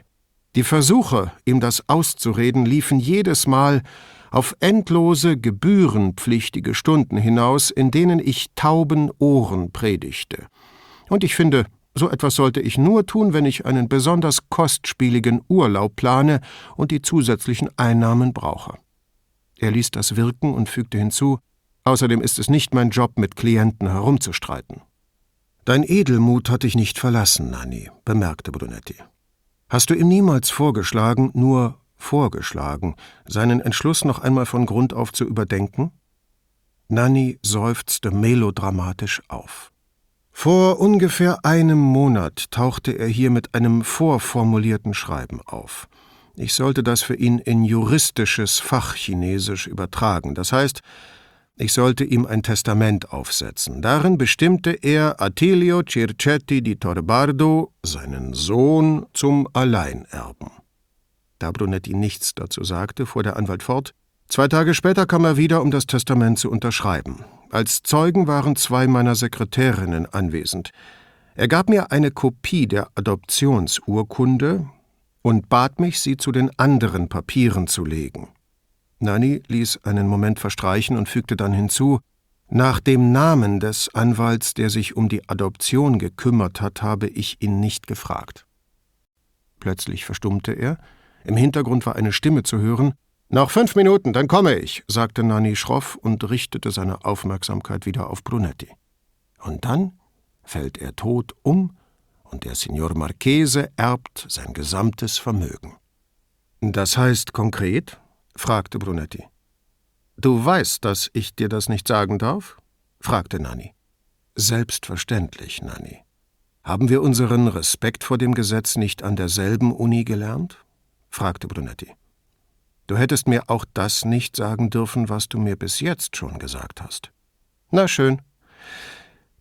Die Versuche, ihm das auszureden, liefen jedes Mal auf endlose, gebührenpflichtige Stunden hinaus, in denen ich tauben Ohren predigte. Und ich finde, so etwas sollte ich nur tun, wenn ich einen besonders kostspieligen Urlaub plane und die zusätzlichen Einnahmen brauche. Er ließ das wirken und fügte hinzu, außerdem ist es nicht mein Job, mit Klienten herumzustreiten. Dein Edelmut hat dich nicht verlassen, Nanni, bemerkte Brunetti. Hast du ihm niemals vorgeschlagen, nur vorgeschlagen, seinen Entschluss noch einmal von Grund auf zu überdenken? Nanni seufzte melodramatisch auf. Vor ungefähr einem Monat tauchte er hier mit einem vorformulierten Schreiben auf. Ich sollte das für ihn in juristisches Fachchinesisch übertragen. Das heißt, ich sollte ihm ein Testament aufsetzen. Darin bestimmte er Attilio Circetti di Torbardo, seinen Sohn, zum Alleinerben. Da Brunetti nichts dazu sagte, fuhr der Anwalt fort. Zwei Tage später kam er wieder, um das Testament zu unterschreiben. Als Zeugen waren zwei meiner Sekretärinnen anwesend. Er gab mir eine Kopie der Adoptionsurkunde und bat mich, sie zu den anderen Papieren zu legen. Nanni ließ einen Moment verstreichen und fügte dann hinzu, nach dem Namen des Anwalts, der sich um die Adoption gekümmert hat, habe ich ihn nicht gefragt. Plötzlich verstummte er, im Hintergrund war eine Stimme zu hören. Noch fünf Minuten, dann komme ich, sagte Nanni schroff und richtete seine Aufmerksamkeit wieder auf Brunetti. Und dann fällt er tot um und der Signor Marchese erbt sein gesamtes Vermögen. Das heißt konkret, fragte Brunetti. Du weißt, dass ich dir das nicht sagen darf? fragte Nanni. Selbstverständlich, Nanni. Haben wir unseren Respekt vor dem Gesetz nicht an derselben Uni gelernt? Fragte Brunetti. Du hättest mir auch das nicht sagen dürfen, was du mir bis jetzt schon gesagt hast. Na schön.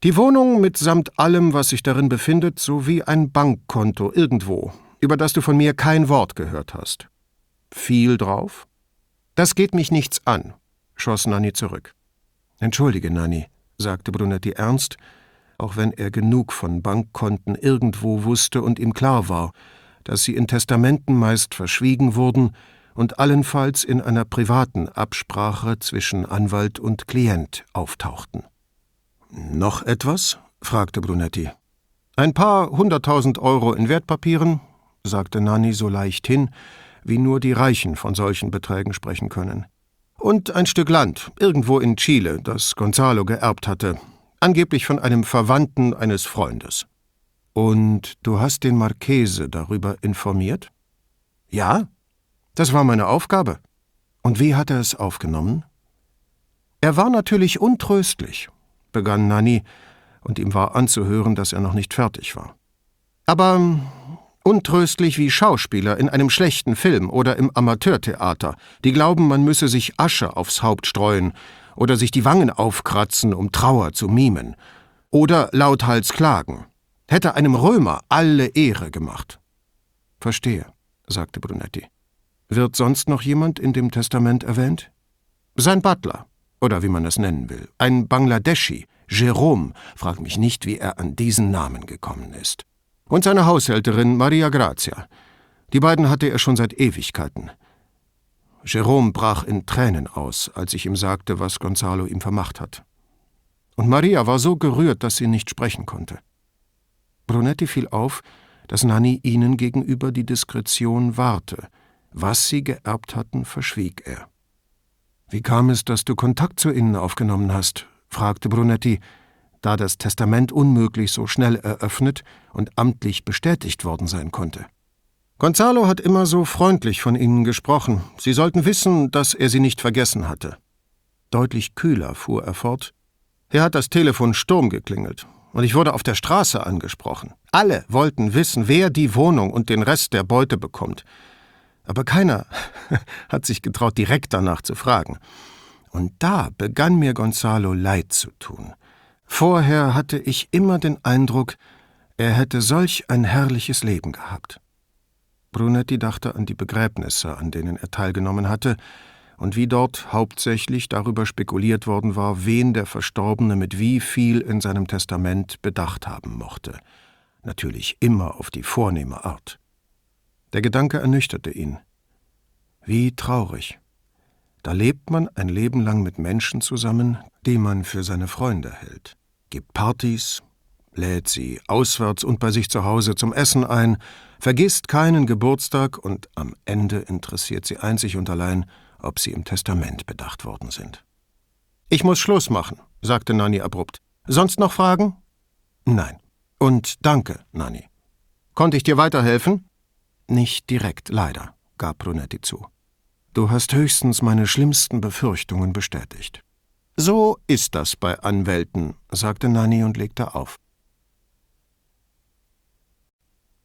Die Wohnung mitsamt allem, was sich darin befindet, sowie ein Bankkonto irgendwo, über das du von mir kein Wort gehört hast. Viel drauf? Das geht mich nichts an, schoss Nanny zurück. Entschuldige, Nanny, sagte Brunetti ernst, auch wenn er genug von Bankkonten irgendwo wusste und ihm klar war, dass sie in Testamenten meist verschwiegen wurden und allenfalls in einer privaten Absprache zwischen Anwalt und Klient auftauchten. Noch etwas? fragte Brunetti. Ein paar hunderttausend Euro in Wertpapieren, sagte Nanni so leicht hin, wie nur die Reichen von solchen Beträgen sprechen können. Und ein Stück Land, irgendwo in Chile, das Gonzalo geerbt hatte, angeblich von einem Verwandten eines Freundes. Und du hast den Marchese darüber informiert? Ja, das war meine Aufgabe. Und wie hat er es aufgenommen? Er war natürlich untröstlich, begann Nanny, und ihm war anzuhören, dass er noch nicht fertig war. Aber hm, untröstlich wie Schauspieler in einem schlechten Film oder im Amateurtheater, die glauben, man müsse sich Asche aufs Haupt streuen oder sich die Wangen aufkratzen, um Trauer zu mimen, oder lauthals klagen. Hätte einem Römer alle Ehre gemacht. Verstehe, sagte Brunetti. Wird sonst noch jemand in dem Testament erwähnt? Sein Butler, oder wie man es nennen will, ein Bangladeschi, Jerome, frag mich nicht, wie er an diesen Namen gekommen ist. Und seine Haushälterin Maria Grazia. Die beiden hatte er schon seit Ewigkeiten. Jerome brach in Tränen aus, als ich ihm sagte, was Gonzalo ihm vermacht hat. Und Maria war so gerührt, dass sie nicht sprechen konnte. Brunetti fiel auf, dass Nanni ihnen gegenüber die Diskretion wahrte – was sie geerbt hatten, verschwieg er. Wie kam es, dass du Kontakt zu ihnen aufgenommen hast? fragte Brunetti, da das Testament unmöglich so schnell eröffnet und amtlich bestätigt worden sein konnte. Gonzalo hat immer so freundlich von ihnen gesprochen. Sie sollten wissen, dass er sie nicht vergessen hatte. Deutlich kühler fuhr er fort. Er hat das Telefon Sturm geklingelt, und ich wurde auf der Straße angesprochen. Alle wollten wissen, wer die Wohnung und den Rest der Beute bekommt aber keiner [LAUGHS] hat sich getraut, direkt danach zu fragen. Und da begann mir Gonzalo leid zu tun. Vorher hatte ich immer den Eindruck, er hätte solch ein herrliches Leben gehabt. Brunetti dachte an die Begräbnisse, an denen er teilgenommen hatte, und wie dort hauptsächlich darüber spekuliert worden war, wen der Verstorbene mit wie viel in seinem Testament bedacht haben mochte. Natürlich immer auf die vornehme Art. Der Gedanke ernüchterte ihn. Wie traurig. Da lebt man ein Leben lang mit Menschen zusammen, die man für seine Freunde hält, gibt Partys, lädt sie auswärts und bei sich zu Hause zum Essen ein, vergisst keinen Geburtstag und am Ende interessiert sie einzig und allein, ob sie im Testament bedacht worden sind. Ich muss Schluss machen, sagte Nanny abrupt. Sonst noch Fragen? Nein. Und danke, Nanny. Konnte ich dir weiterhelfen? Nicht direkt, leider, gab Brunetti zu. Du hast höchstens meine schlimmsten Befürchtungen bestätigt. So ist das bei Anwälten, sagte Nanny und legte auf.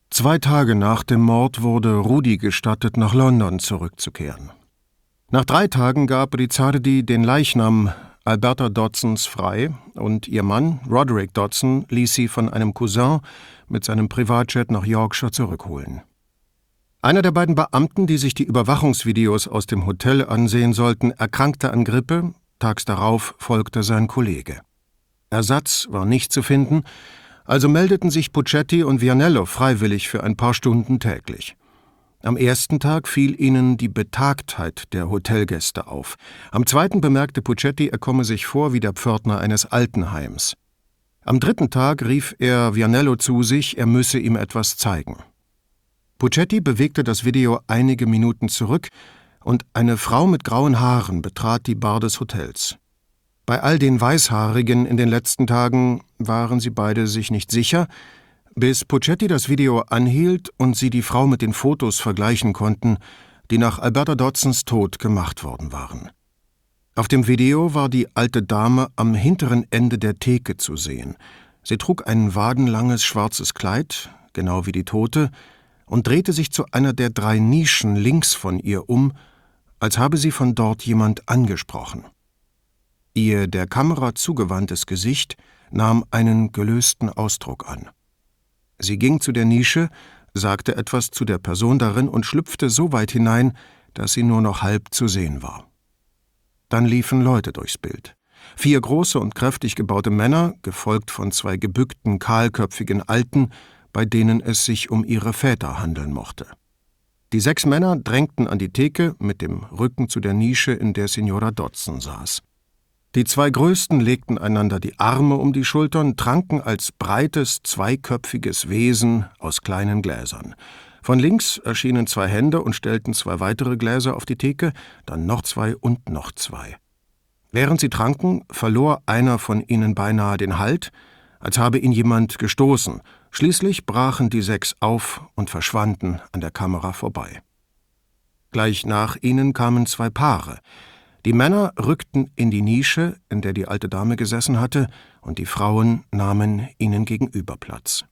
Zwei Tage nach dem Mord wurde Rudi gestattet, nach London zurückzukehren. Nach drei Tagen gab Rizzardi den Leichnam Alberta Dodsons frei und ihr Mann, Roderick Dodson, ließ sie von einem Cousin mit seinem Privatjet nach Yorkshire zurückholen. Einer der beiden Beamten, die sich die Überwachungsvideos aus dem Hotel ansehen sollten, erkrankte an Grippe, tags darauf folgte sein Kollege. Ersatz war nicht zu finden, also meldeten sich Puccetti und Vianello freiwillig für ein paar Stunden täglich. Am ersten Tag fiel ihnen die Betagtheit der Hotelgäste auf. Am zweiten bemerkte Puccetti, er komme sich vor wie der Pförtner eines Altenheims. Am dritten Tag rief er Vianello zu sich, er müsse ihm etwas zeigen. Puccetti bewegte das Video einige Minuten zurück und eine Frau mit grauen Haaren betrat die Bar des Hotels. Bei all den Weißhaarigen in den letzten Tagen waren sie beide sich nicht sicher, bis Puccetti das Video anhielt und sie die Frau mit den Fotos vergleichen konnten, die nach Alberta Dodsons Tod gemacht worden waren. Auf dem Video war die alte Dame am hinteren Ende der Theke zu sehen. Sie trug ein wadenlanges schwarzes Kleid, genau wie die Tote, und drehte sich zu einer der drei Nischen links von ihr um, als habe sie von dort jemand angesprochen. Ihr der Kamera zugewandtes Gesicht nahm einen gelösten Ausdruck an. Sie ging zu der Nische, sagte etwas zu der Person darin und schlüpfte so weit hinein, dass sie nur noch halb zu sehen war. Dann liefen Leute durchs Bild. Vier große und kräftig gebaute Männer, gefolgt von zwei gebückten, kahlköpfigen Alten, bei denen es sich um ihre Väter handeln mochte. Die sechs Männer drängten an die Theke mit dem Rücken zu der Nische, in der Signora Dodson saß. Die zwei Größten legten einander die Arme um die Schultern, tranken als breites, zweiköpfiges Wesen aus kleinen Gläsern. Von links erschienen zwei Hände und stellten zwei weitere Gläser auf die Theke, dann noch zwei und noch zwei. Während sie tranken, verlor einer von ihnen beinahe den Halt, als habe ihn jemand gestoßen. Schließlich brachen die sechs auf und verschwanden an der Kamera vorbei. Gleich nach ihnen kamen zwei Paare. Die Männer rückten in die Nische, in der die alte Dame gesessen hatte, und die Frauen nahmen ihnen gegenüber Platz.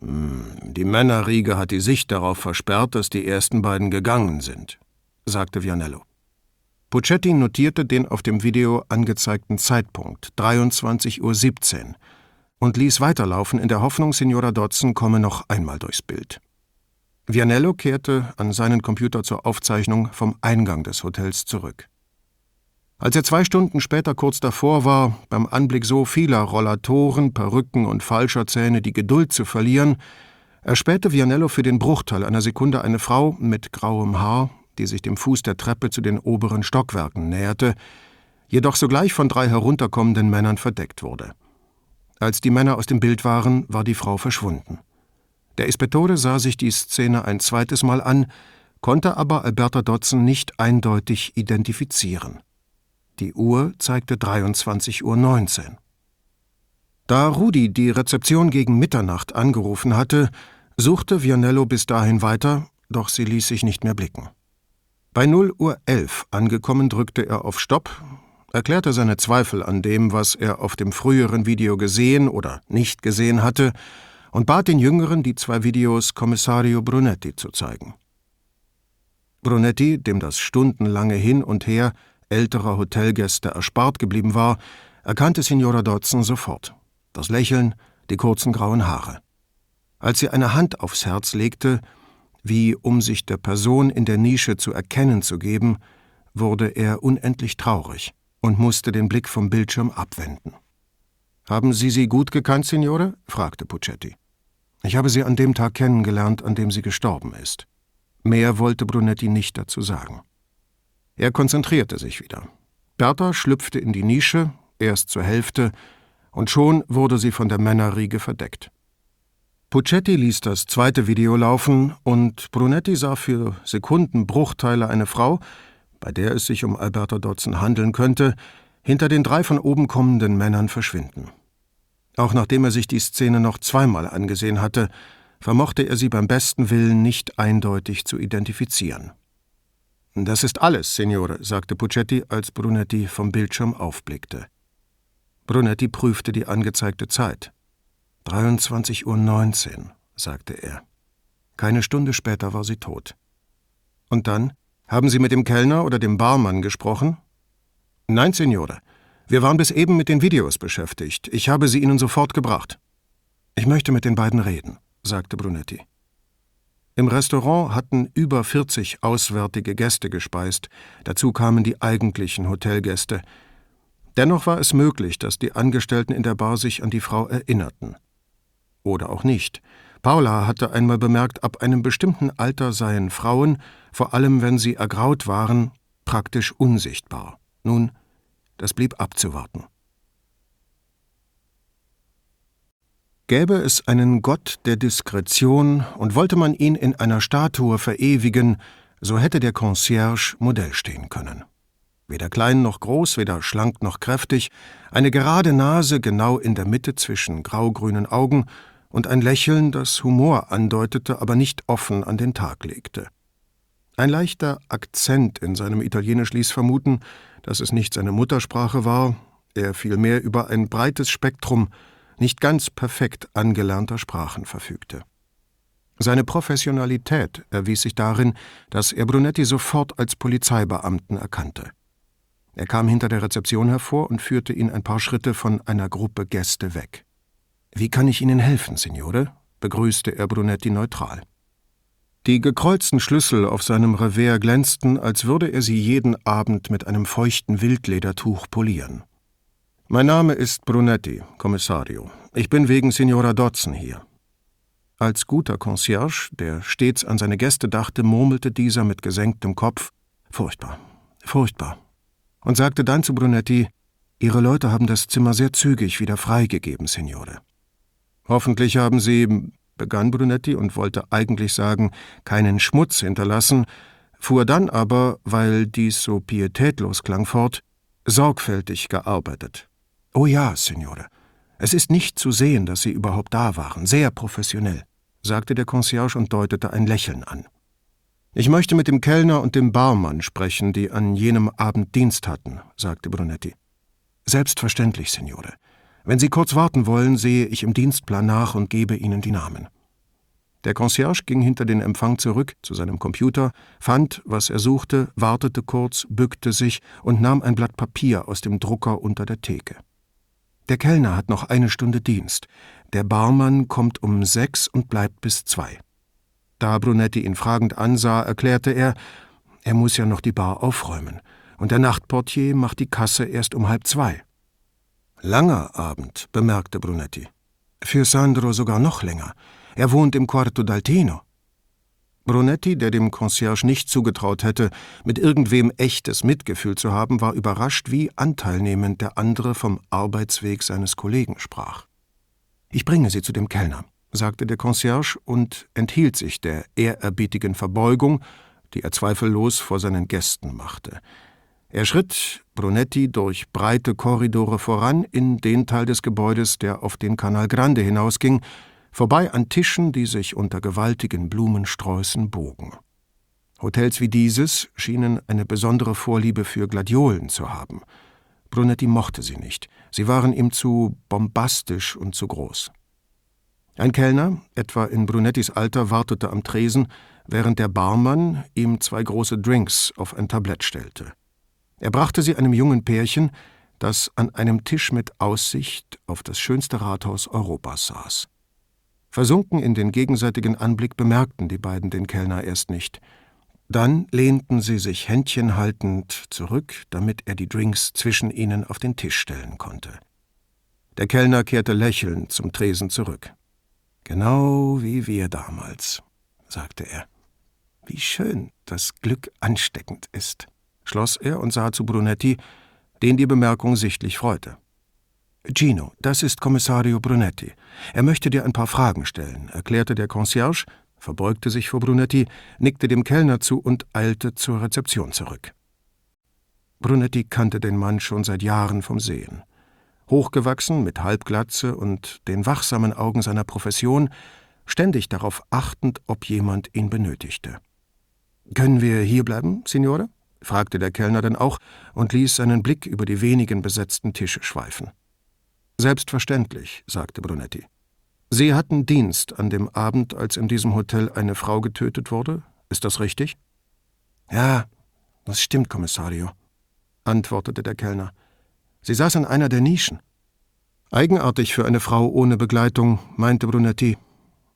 Hm, die Männerriege hat die Sicht darauf versperrt, dass die ersten beiden gegangen sind, sagte Vianello. Puccetti notierte den auf dem Video angezeigten Zeitpunkt 23.17 Uhr und ließ weiterlaufen in der Hoffnung, Signora Dodson komme noch einmal durchs Bild. Vianello kehrte an seinen Computer zur Aufzeichnung vom Eingang des Hotels zurück. Als er zwei Stunden später kurz davor war, beim Anblick so vieler Rollatoren, Perücken und falscher Zähne die Geduld zu verlieren, erspähte Vianello für den Bruchteil einer Sekunde eine Frau mit grauem Haar, die sich dem Fuß der Treppe zu den oberen Stockwerken näherte, jedoch sogleich von drei herunterkommenden Männern verdeckt wurde. Als die Männer aus dem Bild waren, war die Frau verschwunden. Der Ispettore sah sich die Szene ein zweites Mal an, konnte aber Alberta Dodson nicht eindeutig identifizieren. Die Uhr zeigte 23.19 Uhr. Da Rudi die Rezeption gegen Mitternacht angerufen hatte, suchte Vianello bis dahin weiter, doch sie ließ sich nicht mehr blicken. Bei 0 Uhr 11 angekommen drückte er auf Stopp, erklärte seine Zweifel an dem, was er auf dem früheren Video gesehen oder nicht gesehen hatte und bat den Jüngeren, die zwei Videos Kommissario Brunetti zu zeigen. Brunetti, dem das stundenlange Hin und Her älterer Hotelgäste erspart geblieben war, erkannte Signora Dodson sofort. Das Lächeln, die kurzen grauen Haare. Als sie eine Hand aufs Herz legte, wie um sich der Person in der Nische zu erkennen zu geben, wurde er unendlich traurig und musste den Blick vom Bildschirm abwenden. Haben Sie sie gut gekannt, Signore? fragte Puccetti. Ich habe sie an dem Tag kennengelernt, an dem sie gestorben ist. Mehr wollte Brunetti nicht dazu sagen. Er konzentrierte sich wieder. Bertha schlüpfte in die Nische, erst zur Hälfte, und schon wurde sie von der Männerriege verdeckt. Puccetti ließ das zweite Video laufen und Brunetti sah für Sekundenbruchteile eine Frau, bei der es sich um Alberta Dodson handeln könnte, hinter den drei von oben kommenden Männern verschwinden. Auch nachdem er sich die Szene noch zweimal angesehen hatte, vermochte er sie beim besten Willen nicht eindeutig zu identifizieren. Das ist alles, Signore, sagte Puccetti, als Brunetti vom Bildschirm aufblickte. Brunetti prüfte die angezeigte Zeit. 23.19 Uhr, sagte er. Keine Stunde später war sie tot. Und dann? Haben Sie mit dem Kellner oder dem Barmann gesprochen? Nein, Signore. Wir waren bis eben mit den Videos beschäftigt. Ich habe sie Ihnen sofort gebracht. Ich möchte mit den beiden reden, sagte Brunetti. Im Restaurant hatten über 40 auswärtige Gäste gespeist, dazu kamen die eigentlichen Hotelgäste. Dennoch war es möglich, dass die Angestellten in der Bar sich an die Frau erinnerten. Oder auch nicht. Paula hatte einmal bemerkt, ab einem bestimmten Alter seien Frauen, vor allem wenn sie ergraut waren, praktisch unsichtbar. Nun, das blieb abzuwarten. Gäbe es einen Gott der Diskretion und wollte man ihn in einer Statue verewigen, so hätte der Concierge Modell stehen können. Weder klein noch groß, weder schlank noch kräftig, eine gerade Nase genau in der Mitte zwischen graugrünen Augen und ein Lächeln, das Humor andeutete, aber nicht offen an den Tag legte. Ein leichter Akzent in seinem Italienisch ließ vermuten, dass es nicht seine Muttersprache war, er vielmehr über ein breites Spektrum nicht ganz perfekt angelernter Sprachen verfügte. Seine Professionalität erwies sich darin, dass er Brunetti sofort als Polizeibeamten erkannte. Er kam hinter der Rezeption hervor und führte ihn ein paar Schritte von einer Gruppe Gäste weg. Wie kann ich Ihnen helfen, Signore? begrüßte er Brunetti neutral. Die gekreuzten Schlüssel auf seinem Revers glänzten, als würde er sie jeden Abend mit einem feuchten Wildledertuch polieren. Mein Name ist Brunetti, Kommissario. Ich bin wegen Signora Dodson hier. Als guter Concierge, der stets an seine Gäste dachte, murmelte dieser mit gesenktem Kopf Furchtbar, furchtbar, und sagte dann zu Brunetti Ihre Leute haben das Zimmer sehr zügig wieder freigegeben, Signore. Hoffentlich haben Sie, begann Brunetti und wollte eigentlich sagen, keinen Schmutz hinterlassen, fuhr dann aber, weil dies so pietätlos klang, fort, sorgfältig gearbeitet. Oh ja, Signore. Es ist nicht zu sehen, dass Sie überhaupt da waren, sehr professionell, sagte der Concierge und deutete ein Lächeln an. Ich möchte mit dem Kellner und dem Barmann sprechen, die an jenem Abend Dienst hatten, sagte Brunetti. Selbstverständlich, Signore. Wenn Sie kurz warten wollen, sehe ich im Dienstplan nach und gebe Ihnen die Namen. Der Concierge ging hinter den Empfang zurück zu seinem Computer, fand, was er suchte, wartete kurz, bückte sich und nahm ein Blatt Papier aus dem Drucker unter der Theke. Der Kellner hat noch eine Stunde Dienst. Der Barmann kommt um sechs und bleibt bis zwei. Da Brunetti ihn fragend ansah, erklärte er, er muss ja noch die Bar aufräumen, und der Nachtportier macht die Kasse erst um halb zwei. Langer Abend, bemerkte Brunetti. Für Sandro sogar noch länger. Er wohnt im Quarto d'Altino. Brunetti, der dem Concierge nicht zugetraut hätte, mit irgendwem echtes Mitgefühl zu haben, war überrascht, wie anteilnehmend der andere vom Arbeitsweg seines Kollegen sprach. Ich bringe Sie zu dem Kellner, sagte der Concierge und enthielt sich der ehrerbietigen Verbeugung, die er zweifellos vor seinen Gästen machte. Er schritt Brunetti durch breite Korridore voran in den Teil des Gebäudes, der auf den Canal Grande hinausging, vorbei an Tischen, die sich unter gewaltigen Blumensträußen bogen. Hotels wie dieses schienen eine besondere Vorliebe für Gladiolen zu haben. Brunetti mochte sie nicht, sie waren ihm zu bombastisch und zu groß. Ein Kellner, etwa in Brunettis Alter, wartete am Tresen, während der Barmann ihm zwei große Drinks auf ein Tablett stellte. Er brachte sie einem jungen Pärchen, das an einem Tisch mit Aussicht auf das schönste Rathaus Europas saß. Versunken in den gegenseitigen Anblick bemerkten die beiden den Kellner erst nicht. Dann lehnten sie sich händchenhaltend zurück, damit er die Drinks zwischen ihnen auf den Tisch stellen konnte. Der Kellner kehrte lächelnd zum Tresen zurück. Genau wie wir damals, sagte er. Wie schön das Glück ansteckend ist, schloss er und sah zu Brunetti, den die Bemerkung sichtlich freute. Gino, das ist Kommissario Brunetti. Er möchte dir ein paar Fragen stellen, erklärte der Concierge, verbeugte sich vor Brunetti, nickte dem Kellner zu und eilte zur Rezeption zurück. Brunetti kannte den Mann schon seit Jahren vom Sehen. Hochgewachsen, mit Halbglatze und den wachsamen Augen seiner Profession, ständig darauf achtend, ob jemand ihn benötigte. Können wir hierbleiben, Signore? Fragte der Kellner dann auch und ließ seinen Blick über die wenigen besetzten Tische schweifen. Selbstverständlich, sagte Brunetti. Sie hatten Dienst an dem Abend, als in diesem Hotel eine Frau getötet wurde? Ist das richtig? Ja, das stimmt, Kommissario, antwortete der Kellner. Sie saß in einer der Nischen. Eigenartig für eine Frau ohne Begleitung, meinte Brunetti.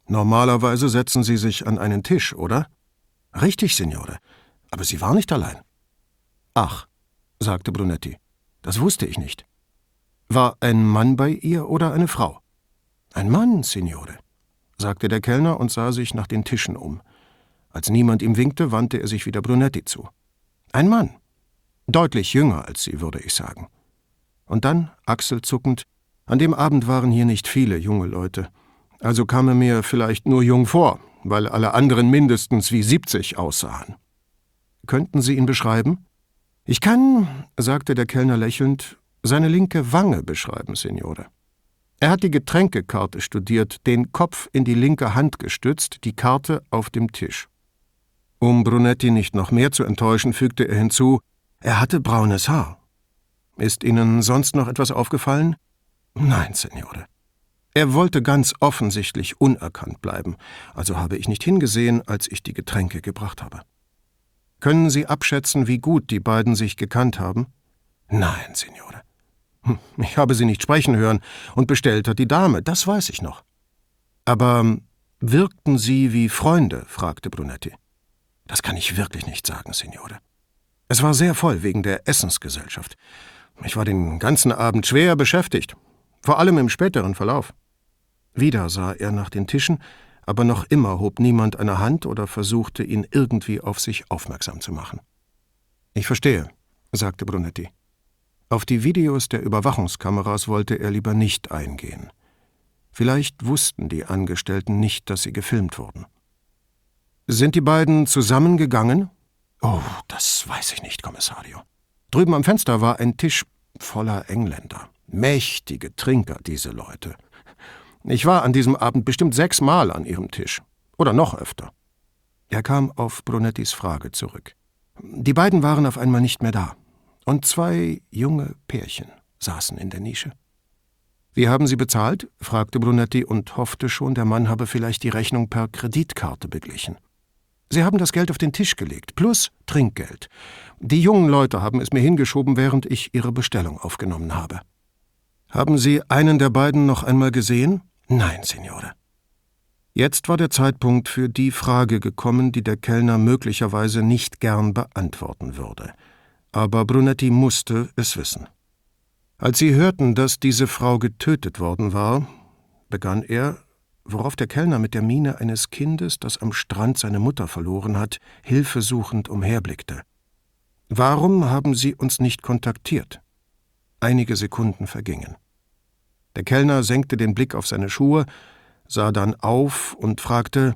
Normalerweise setzen Sie sich an einen Tisch, oder? Richtig, Signore. Aber sie war nicht allein. Ach, sagte Brunetti, das wusste ich nicht. War ein Mann bei ihr oder eine Frau? Ein Mann, Signore, sagte der Kellner und sah sich nach den Tischen um. Als niemand ihm winkte, wandte er sich wieder Brunetti zu. Ein Mann. Deutlich jünger als sie, würde ich sagen. Und dann, achselzuckend, an dem Abend waren hier nicht viele junge Leute. Also kam er mir vielleicht nur jung vor, weil alle anderen mindestens wie siebzig aussahen. Könnten Sie ihn beschreiben? Ich kann, sagte der Kellner lächelnd, seine linke Wange beschreiben, Signore. Er hat die Getränkekarte studiert, den Kopf in die linke Hand gestützt, die Karte auf dem Tisch. Um Brunetti nicht noch mehr zu enttäuschen, fügte er hinzu, er hatte braunes Haar. Ist Ihnen sonst noch etwas aufgefallen? Nein, Signore. Er wollte ganz offensichtlich unerkannt bleiben, also habe ich nicht hingesehen, als ich die Getränke gebracht habe. Können Sie abschätzen, wie gut die beiden sich gekannt haben? Nein, Signore. Hm, ich habe sie nicht sprechen hören, und bestellt hat die Dame, das weiß ich noch. Aber wirkten sie wie Freunde? fragte Brunetti. Das kann ich wirklich nicht sagen, Signore. Es war sehr voll wegen der Essensgesellschaft. Ich war den ganzen Abend schwer beschäftigt, vor allem im späteren Verlauf. Wieder sah er nach den Tischen, aber noch immer hob niemand eine Hand oder versuchte, ihn irgendwie auf sich aufmerksam zu machen. Ich verstehe, sagte Brunetti. Auf die Videos der Überwachungskameras wollte er lieber nicht eingehen. Vielleicht wussten die Angestellten nicht, dass sie gefilmt wurden. Sind die beiden zusammengegangen? Oh, das weiß ich nicht, Kommissario. Drüben am Fenster war ein Tisch voller Engländer. Mächtige Trinker, diese Leute. Ich war an diesem Abend bestimmt sechsmal an ihrem Tisch. Oder noch öfter. Er kam auf Brunettis Frage zurück. Die beiden waren auf einmal nicht mehr da. Und zwei junge Pärchen saßen in der Nische. Wie haben Sie bezahlt? fragte Brunetti und hoffte schon, der Mann habe vielleicht die Rechnung per Kreditkarte beglichen. Sie haben das Geld auf den Tisch gelegt, plus Trinkgeld. Die jungen Leute haben es mir hingeschoben, während ich ihre Bestellung aufgenommen habe. Haben Sie einen der beiden noch einmal gesehen? Nein, Signore. Jetzt war der Zeitpunkt für die Frage gekommen, die der Kellner möglicherweise nicht gern beantworten würde. Aber Brunetti musste es wissen. Als sie hörten, dass diese Frau getötet worden war, begann er, worauf der Kellner mit der Miene eines Kindes, das am Strand seine Mutter verloren hat, hilfesuchend umherblickte. Warum haben Sie uns nicht kontaktiert? Einige Sekunden vergingen. Der Kellner senkte den Blick auf seine Schuhe, sah dann auf und fragte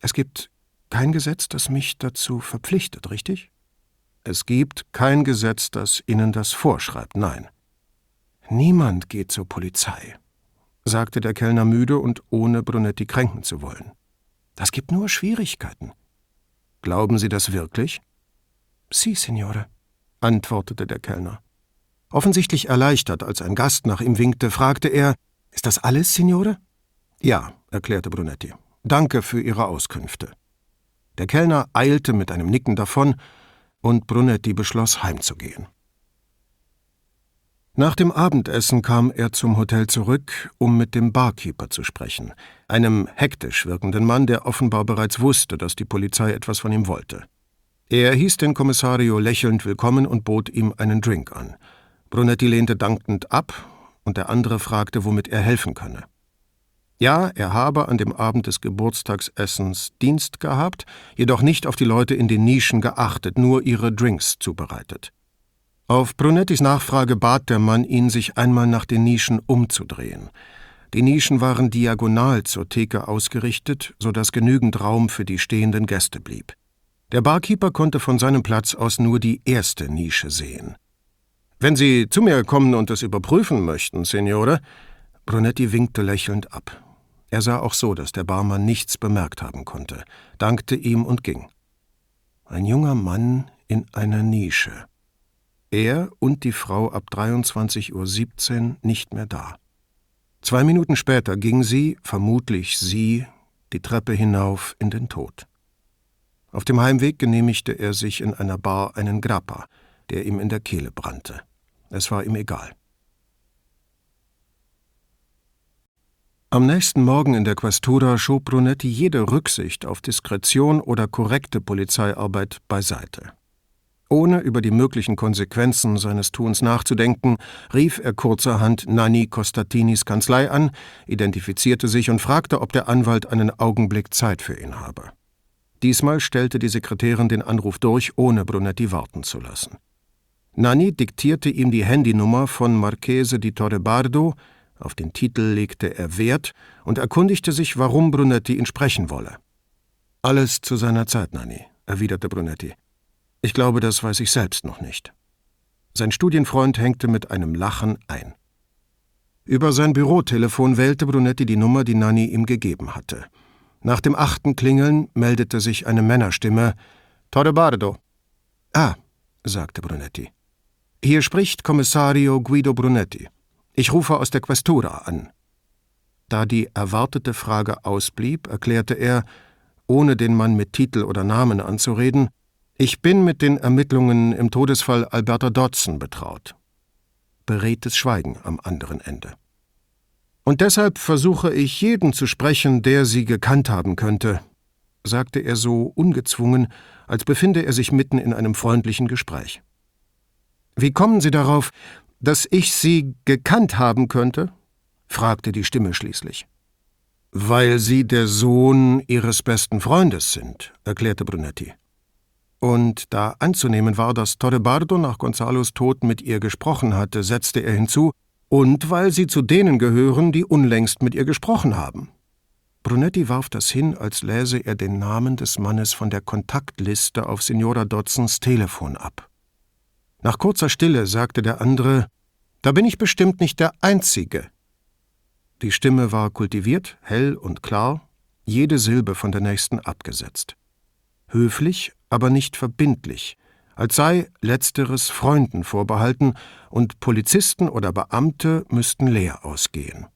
Es gibt kein Gesetz, das mich dazu verpflichtet, richtig? Es gibt kein Gesetz, das Ihnen das vorschreibt, nein. Niemand geht zur Polizei, sagte der Kellner müde und ohne Brunetti kränken zu wollen. Das gibt nur Schwierigkeiten. Glauben Sie das wirklich? Si, Signore, antwortete der Kellner. Offensichtlich erleichtert, als ein Gast nach ihm winkte, fragte er: Ist das alles, Signore? Ja, erklärte Brunetti. Danke für Ihre Auskünfte. Der Kellner eilte mit einem Nicken davon, und Brunetti beschloss, heimzugehen. Nach dem Abendessen kam er zum Hotel zurück, um mit dem Barkeeper zu sprechen, einem hektisch wirkenden Mann, der offenbar bereits wusste, dass die Polizei etwas von ihm wollte. Er hieß den Kommissario lächelnd willkommen und bot ihm einen Drink an. Brunetti lehnte dankend ab, und der andere fragte, womit er helfen könne. Ja, er habe an dem Abend des Geburtstagsessens Dienst gehabt, jedoch nicht auf die Leute in den Nischen geachtet, nur ihre Drinks zubereitet. Auf Brunettis Nachfrage bat der Mann ihn, sich einmal nach den Nischen umzudrehen. Die Nischen waren diagonal zur Theke ausgerichtet, so dass genügend Raum für die stehenden Gäste blieb. Der Barkeeper konnte von seinem Platz aus nur die erste Nische sehen. Wenn Sie zu mir kommen und es überprüfen möchten, Signore. Brunetti winkte lächelnd ab. Er sah auch so, dass der Barmann nichts bemerkt haben konnte, dankte ihm und ging. Ein junger Mann in einer Nische. Er und die Frau ab 23.17 Uhr nicht mehr da. Zwei Minuten später ging sie, vermutlich sie, die Treppe hinauf in den Tod. Auf dem Heimweg genehmigte er sich in einer Bar einen Grappa, der ihm in der Kehle brannte. Es war ihm egal. Am nächsten Morgen in der Questura schob Brunetti jede Rücksicht auf Diskretion oder korrekte Polizeiarbeit beiseite. Ohne über die möglichen Konsequenzen seines Tuns nachzudenken, rief er kurzerhand Nanni Costatinis Kanzlei an, identifizierte sich und fragte, ob der Anwalt einen Augenblick Zeit für ihn habe. Diesmal stellte die Sekretärin den Anruf durch, ohne Brunetti warten zu lassen. Nanni diktierte ihm die Handynummer von Marchese di Torrebardo, auf den Titel legte er Wert und erkundigte sich, warum Brunetti ihn sprechen wolle. Alles zu seiner Zeit, Nanni, erwiderte Brunetti. Ich glaube, das weiß ich selbst noch nicht. Sein Studienfreund hängte mit einem Lachen ein. Über sein Bürotelefon wählte Brunetti die Nummer, die Nanni ihm gegeben hatte. Nach dem achten Klingeln meldete sich eine Männerstimme. Torrebardo. Ah, sagte Brunetti. Hier spricht Kommissario Guido Brunetti. Ich rufe aus der Questura an. Da die erwartete Frage ausblieb, erklärte er, ohne den Mann mit Titel oder Namen anzureden, ich bin mit den Ermittlungen im Todesfall Alberta Dodson betraut. Beredtes Schweigen am anderen Ende. Und deshalb versuche ich jeden zu sprechen, der sie gekannt haben könnte, sagte er so ungezwungen, als befinde er sich mitten in einem freundlichen Gespräch. Wie kommen Sie darauf, dass ich Sie gekannt haben könnte? fragte die Stimme schließlich. Weil Sie der Sohn Ihres besten Freundes sind, erklärte Brunetti. Und da anzunehmen war, dass Torrebardo nach Gonzalos Tod mit ihr gesprochen hatte, setzte er hinzu, und weil Sie zu denen gehören, die unlängst mit ihr gesprochen haben. Brunetti warf das hin, als läse er den Namen des Mannes von der Kontaktliste auf Signora Dodsons Telefon ab. Nach kurzer Stille sagte der andere Da bin ich bestimmt nicht der Einzige. Die Stimme war kultiviert, hell und klar, jede Silbe von der nächsten abgesetzt. Höflich, aber nicht verbindlich, als sei letzteres Freunden vorbehalten und Polizisten oder Beamte müssten leer ausgehen.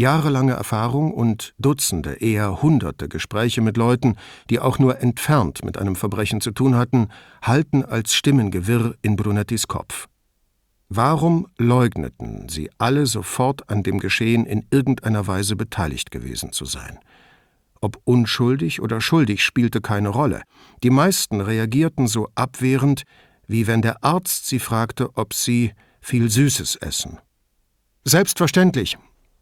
Jahrelange Erfahrung und Dutzende, eher Hunderte Gespräche mit Leuten, die auch nur entfernt mit einem Verbrechen zu tun hatten, halten als Stimmengewirr in Brunettis Kopf. Warum leugneten sie alle sofort an dem Geschehen in irgendeiner Weise beteiligt gewesen zu sein? Ob unschuldig oder schuldig spielte keine Rolle. Die meisten reagierten so abwehrend, wie wenn der Arzt sie fragte, ob sie viel Süßes essen. Selbstverständlich,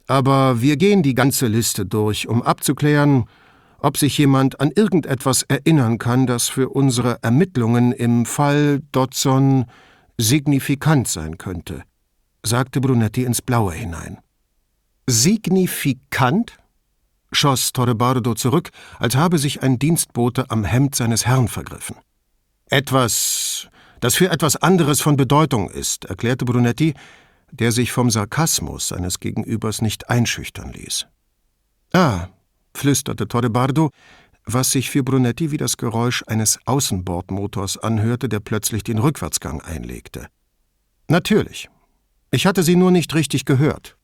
aber wir gehen die ganze Liste durch, um abzuklären, ob sich jemand an irgendetwas erinnern kann, das für unsere Ermittlungen im Fall Dodson signifikant sein könnte, sagte Brunetti ins Blaue hinein. Signifikant? schoss Torrebardo zurück, als habe sich ein Dienstbote am Hemd seines Herrn vergriffen. Etwas, das für etwas anderes von Bedeutung ist, erklärte Brunetti, der sich vom Sarkasmus seines Gegenübers nicht einschüchtern ließ. Ah, flüsterte Torrebardo, was sich für Brunetti wie das Geräusch eines Außenbordmotors anhörte, der plötzlich den Rückwärtsgang einlegte. Natürlich. Ich hatte Sie nur nicht richtig gehört.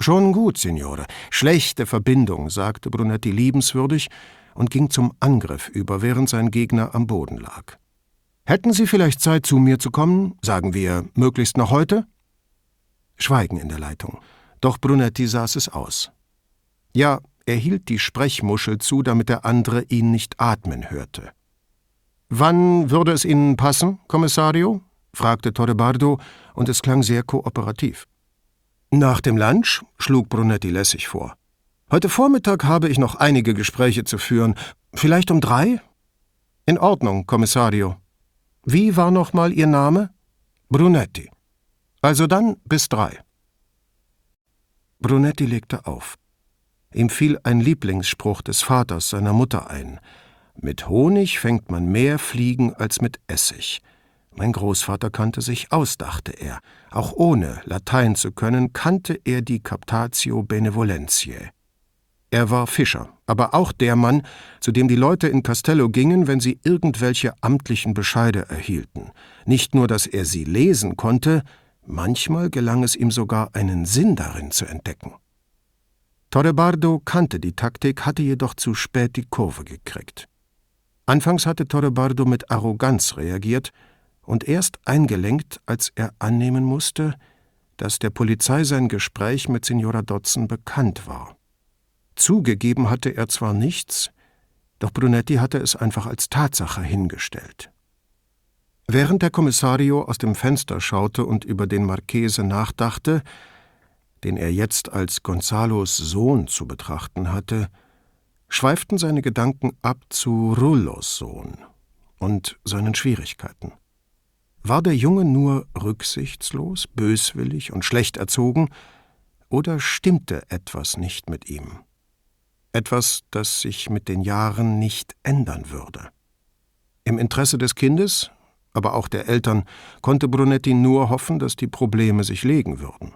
Schon gut, Signore. Schlechte Verbindung, sagte Brunetti liebenswürdig und ging zum Angriff über, während sein Gegner am Boden lag. Hätten Sie vielleicht Zeit, zu mir zu kommen? Sagen wir, möglichst noch heute? Schweigen in der Leitung. Doch Brunetti saß es aus. Ja, er hielt die Sprechmuschel zu, damit der andere ihn nicht atmen hörte. Wann würde es Ihnen passen, Kommissario? fragte Torrebardo, und es klang sehr kooperativ. Nach dem Lunch schlug Brunetti lässig vor. Heute Vormittag habe ich noch einige Gespräche zu führen. Vielleicht um drei? In Ordnung, Kommissario. Wie war noch mal Ihr Name? Brunetti. Also dann bis drei. Brunetti legte auf. Ihm fiel ein Lieblingsspruch des Vaters seiner Mutter ein. Mit Honig fängt man mehr Fliegen als mit Essig. Mein Großvater kannte sich aus, dachte er. Auch ohne Latein zu können, kannte er die Captatio Benevolentiae. Er war Fischer, aber auch der Mann, zu dem die Leute in Castello gingen, wenn sie irgendwelche amtlichen Bescheide erhielten. Nicht nur, dass er sie lesen konnte, Manchmal gelang es ihm sogar, einen Sinn darin zu entdecken. Torrebardo kannte die Taktik, hatte jedoch zu spät die Kurve gekriegt. Anfangs hatte Torrebardo mit Arroganz reagiert und erst eingelenkt, als er annehmen musste, dass der Polizei sein Gespräch mit Signora Dodson bekannt war. Zugegeben hatte er zwar nichts, doch Brunetti hatte es einfach als Tatsache hingestellt. Während der Kommissario aus dem Fenster schaute und über den Marchese nachdachte, den er jetzt als Gonzalos Sohn zu betrachten hatte, schweiften seine Gedanken ab zu Rullos Sohn und seinen Schwierigkeiten. War der Junge nur rücksichtslos, böswillig und schlecht erzogen, oder stimmte etwas nicht mit ihm? Etwas, das sich mit den Jahren nicht ändern würde. Im Interesse des Kindes aber auch der Eltern, konnte Brunetti nur hoffen, dass die Probleme sich legen würden.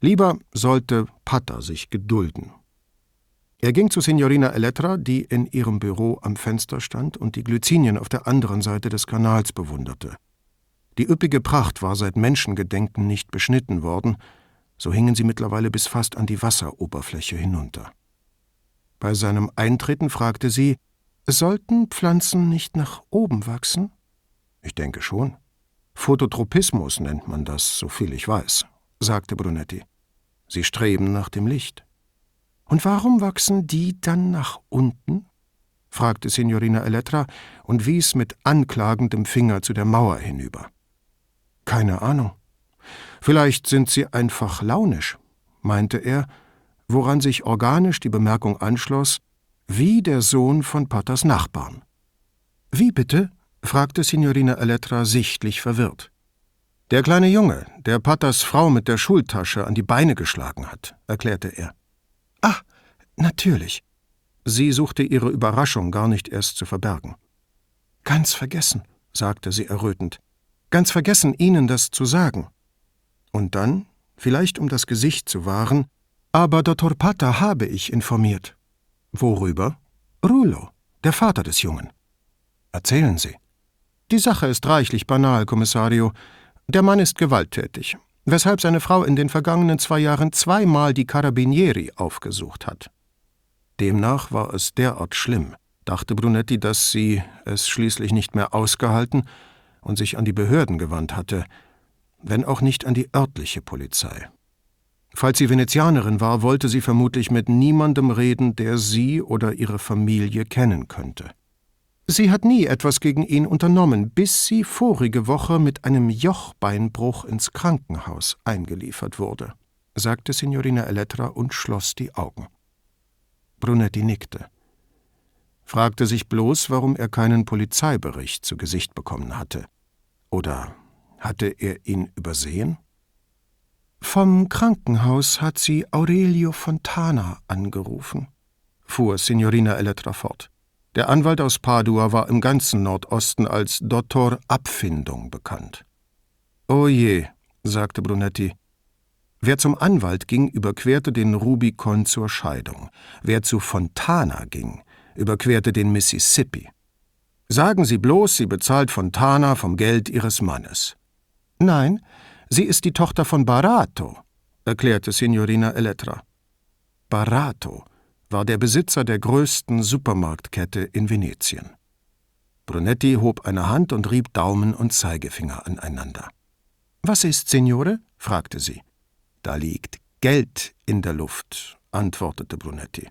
Lieber sollte Pater sich gedulden. Er ging zu Signorina Elettra, die in ihrem Büro am Fenster stand und die Glycinien auf der anderen Seite des Kanals bewunderte. Die üppige Pracht war seit Menschengedenken nicht beschnitten worden, So hingen sie mittlerweile bis fast an die Wasseroberfläche hinunter. Bei seinem Eintreten fragte sie, sollten Pflanzen nicht nach oben wachsen? Ich denke schon. Phototropismus nennt man das, soviel ich weiß, sagte Brunetti. Sie streben nach dem Licht. Und warum wachsen die dann nach unten? fragte Signorina Elettra und wies mit anklagendem Finger zu der Mauer hinüber. Keine Ahnung. Vielleicht sind sie einfach launisch, meinte er, woran sich organisch die Bemerkung anschloss, wie der Sohn von Patters Nachbarn. Wie bitte? Fragte Signorina Elettra sichtlich verwirrt. Der kleine Junge, der Patters Frau mit der Schultasche an die Beine geschlagen hat, erklärte er. Ach, natürlich. Sie suchte ihre Überraschung gar nicht erst zu verbergen. Ganz vergessen, sagte sie errötend. Ganz vergessen, Ihnen das zu sagen. Und dann, vielleicht um das Gesicht zu wahren, aber Dr. Pater habe ich informiert. Worüber? Rulo, der Vater des Jungen. Erzählen Sie. Die Sache ist reichlich banal, Kommissario. Der Mann ist gewalttätig, weshalb seine Frau in den vergangenen zwei Jahren zweimal die Carabinieri aufgesucht hat. Demnach war es derart schlimm, dachte Brunetti, dass sie es schließlich nicht mehr ausgehalten und sich an die Behörden gewandt hatte, wenn auch nicht an die örtliche Polizei. Falls sie Venezianerin war, wollte sie vermutlich mit niemandem reden, der sie oder ihre Familie kennen könnte. Sie hat nie etwas gegen ihn unternommen, bis sie vorige Woche mit einem Jochbeinbruch ins Krankenhaus eingeliefert wurde, sagte Signorina Elettra und schloss die Augen. Brunetti nickte, fragte sich bloß, warum er keinen Polizeibericht zu Gesicht bekommen hatte. Oder hatte er ihn übersehen? Vom Krankenhaus hat sie Aurelio Fontana angerufen, fuhr Signorina Elettra fort. Der Anwalt aus Padua war im ganzen Nordosten als Dottor Abfindung bekannt. Oh je, sagte Brunetti. Wer zum Anwalt ging, überquerte den Rubikon zur Scheidung. Wer zu Fontana ging, überquerte den Mississippi. Sagen Sie bloß, sie bezahlt Fontana vom Geld ihres Mannes. Nein, Sie ist die Tochter von Barato, erklärte Signorina Elettra. Barato war der Besitzer der größten Supermarktkette in Venetien. Brunetti hob eine Hand und rieb Daumen und Zeigefinger aneinander. Was ist, Signore? fragte sie. Da liegt Geld in der Luft, antwortete Brunetti.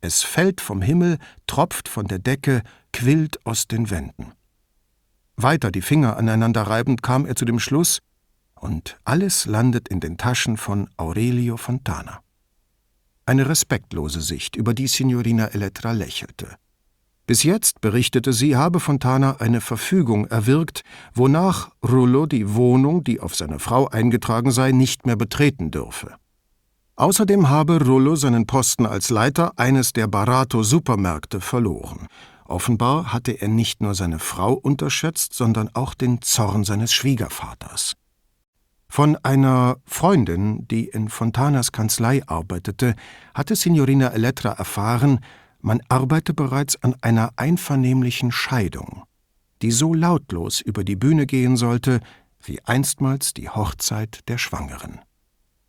Es fällt vom Himmel, tropft von der Decke, quillt aus den Wänden. Weiter die Finger aneinander reibend kam er zu dem Schluss, und alles landet in den Taschen von Aurelio Fontana. Eine respektlose Sicht, über die Signorina Elettra lächelte. Bis jetzt, berichtete sie, habe Fontana eine Verfügung erwirkt, wonach Rullo die Wohnung, die auf seine Frau eingetragen sei, nicht mehr betreten dürfe. Außerdem habe Rullo seinen Posten als Leiter eines der Barato-Supermärkte verloren. Offenbar hatte er nicht nur seine Frau unterschätzt, sondern auch den Zorn seines Schwiegervaters. Von einer Freundin, die in Fontanas Kanzlei arbeitete, hatte Signorina Elettra erfahren, man arbeite bereits an einer einvernehmlichen Scheidung, die so lautlos über die Bühne gehen sollte, wie einstmals die Hochzeit der Schwangeren.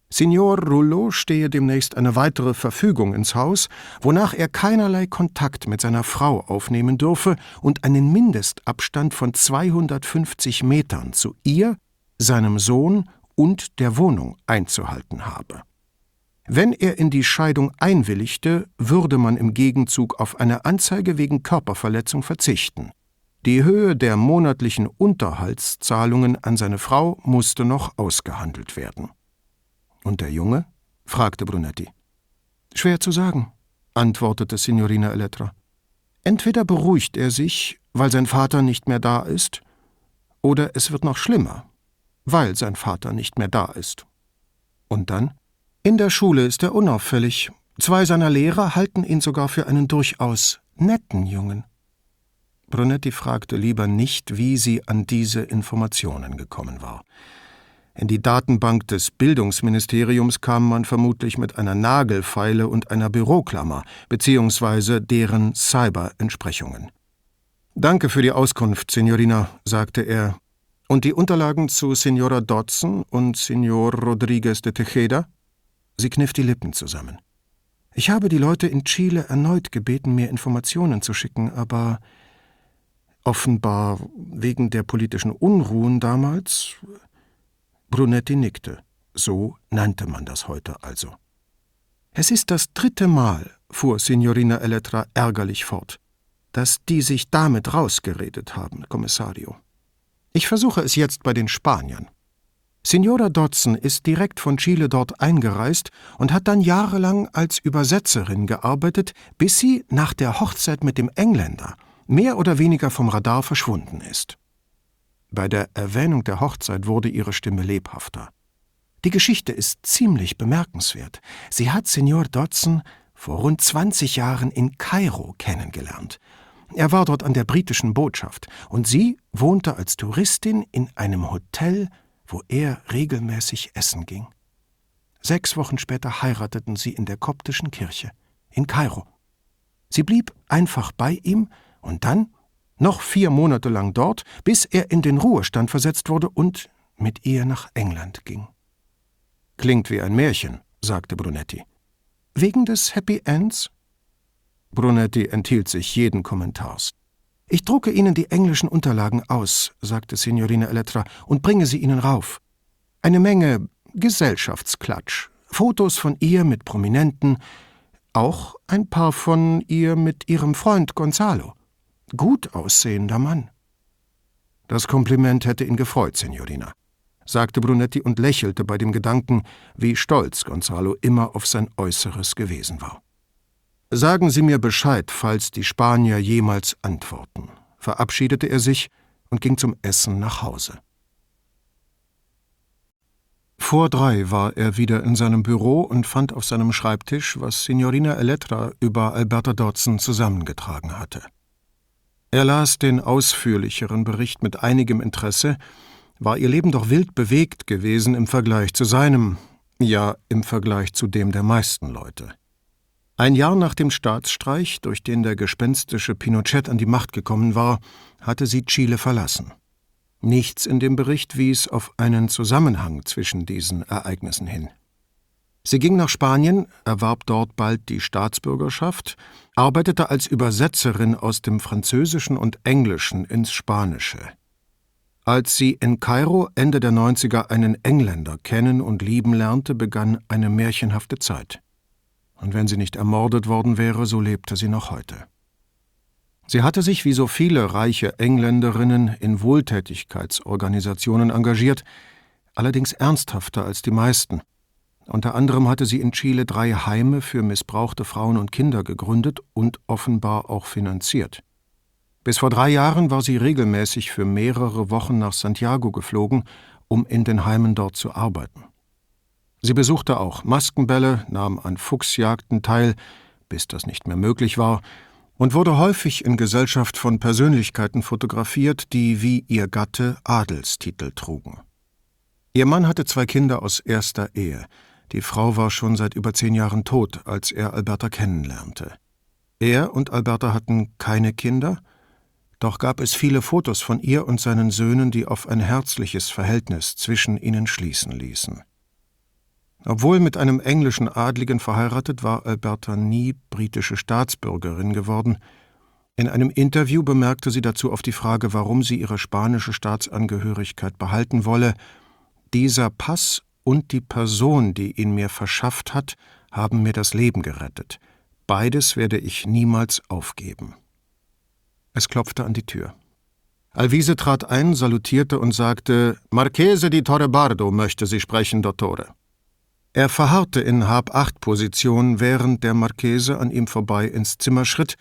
Signor Rullo stehe demnächst eine weitere Verfügung ins Haus, wonach er keinerlei Kontakt mit seiner Frau aufnehmen dürfe und einen Mindestabstand von 250 Metern zu ihr seinem Sohn und der Wohnung einzuhalten habe. Wenn er in die Scheidung einwilligte, würde man im Gegenzug auf eine Anzeige wegen Körperverletzung verzichten. Die Höhe der monatlichen Unterhaltszahlungen an seine Frau musste noch ausgehandelt werden. Und der Junge? fragte Brunetti. Schwer zu sagen, antwortete Signorina Elettra. Entweder beruhigt er sich, weil sein Vater nicht mehr da ist, oder es wird noch schlimmer, weil sein Vater nicht mehr da ist. Und dann? In der Schule ist er unauffällig. Zwei seiner Lehrer halten ihn sogar für einen durchaus netten Jungen. Brunetti fragte lieber nicht, wie sie an diese Informationen gekommen war. In die Datenbank des Bildungsministeriums kam man vermutlich mit einer Nagelfeile und einer Büroklammer, beziehungsweise deren Cyber-Entsprechungen. Danke für die Auskunft, Signorina, sagte er Und die Unterlagen zu Signora Dodson und Signor Rodriguez de Tejeda? Sie kniff die Lippen zusammen. Ich habe die Leute in Chile erneut gebeten, mir Informationen zu schicken, aber offenbar wegen der politischen Unruhen damals. Brunetti nickte. So nannte man das heute also. Es ist das dritte Mal, fuhr Signorina Elettra ärgerlich fort, dass die sich damit rausgeredet haben, Kommissario. Ich versuche es jetzt bei den Spaniern. Signora Dodson ist direkt von Chile dort eingereist und hat dann jahrelang als Übersetzerin gearbeitet, bis sie nach der Hochzeit mit dem Engländer mehr oder weniger vom Radar verschwunden ist. Bei der Erwähnung der Hochzeit wurde ihre Stimme lebhafter. Die Geschichte ist ziemlich bemerkenswert. Sie hat Signor Dodson vor rund 20 Jahren in Kairo kennengelernt. Er war dort an der britischen Botschaft und sie wohnte als Touristin in einem Hotel, wo er regelmäßig essen ging. Sechs Wochen später heirateten sie in der koptischen Kirche in Kairo. Sie blieb einfach bei ihm und dann noch vier Monate lang dort, bis er in den Ruhestand versetzt wurde und mit ihr nach England ging. Klingt wie ein Märchen, sagte Brunetti. Wegen des Happy Ends? Brunetti enthielt sich jeden Kommentars. Ich drucke Ihnen die englischen Unterlagen aus, sagte Signorina Elettra, und bringe sie Ihnen rauf. Eine Menge Gesellschaftsklatsch, Fotos von ihr mit Prominenten, auch ein paar von ihr mit ihrem Freund Gonzalo. Gut aussehender Mann. Das Kompliment hätte ihn gefreut, Signorina, sagte Brunetti und lächelte bei dem Gedanken, wie stolz Gonzalo immer auf sein Äußeres gewesen war. Sagen Sie mir Bescheid, falls die Spanier jemals antworten, verabschiedete er sich und ging zum Essen nach Hause. Vor drei war er wieder in seinem Büro und fand auf seinem Schreibtisch, was Signorina Elettra über Alberta Dodson zusammengetragen hatte. Er las den ausführlicheren Bericht mit einigem Interesse, war ihr Leben doch wild bewegt gewesen im Vergleich zu seinem, ja im Vergleich zu dem der meisten Leute. Ein Jahr nach dem Staatsstreich, durch den der gespenstische Pinochet an die Macht gekommen war, hatte sie Chile verlassen. Nichts in dem Bericht wies auf einen Zusammenhang zwischen diesen Ereignissen hin. Sie ging nach Spanien, erwarb dort bald die Staatsbürgerschaft, arbeitete als Übersetzerin aus dem Französischen und Englischen ins Spanische. Als sie in Kairo Ende der 90er einen Engländer kennen und lieben lernte, begann eine märchenhafte Zeit und wenn sie nicht ermordet worden wäre, so lebte sie noch heute. Sie hatte sich wie so viele reiche Engländerinnen in Wohltätigkeitsorganisationen engagiert, allerdings ernsthafter als die meisten. Unter anderem hatte sie in Chile drei Heime für missbrauchte Frauen und Kinder gegründet und offenbar auch finanziert. Bis vor drei Jahren war sie regelmäßig für mehrere Wochen nach Santiago geflogen, um in den Heimen dort zu arbeiten. Sie besuchte auch Maskenbälle, nahm an Fuchsjagden teil, bis das nicht mehr möglich war, und wurde häufig in Gesellschaft von Persönlichkeiten fotografiert, die wie ihr Gatte Adelstitel trugen. Ihr Mann hatte zwei Kinder aus erster Ehe. Die Frau war schon seit über zehn Jahren tot, als er Alberta kennenlernte. Er und Alberta hatten keine Kinder, doch gab es viele Fotos von ihr und seinen Söhnen, die auf ein herzliches Verhältnis zwischen ihnen schließen ließen. Obwohl mit einem englischen Adligen verheiratet, war Alberta nie britische Staatsbürgerin geworden. In einem Interview bemerkte sie dazu auf die Frage, warum sie ihre spanische Staatsangehörigkeit behalten wolle, dieser Pass und die Person, die ihn mir verschafft hat, haben mir das Leben gerettet. Beides werde ich niemals aufgeben. Es klopfte an die Tür. Alvise trat ein, salutierte und sagte: Marchese di Torrebardo möchte Sie sprechen, Dottore. Er verharrte in Hab-Acht-Position, während der Marchese an ihm vorbei ins Zimmer schritt,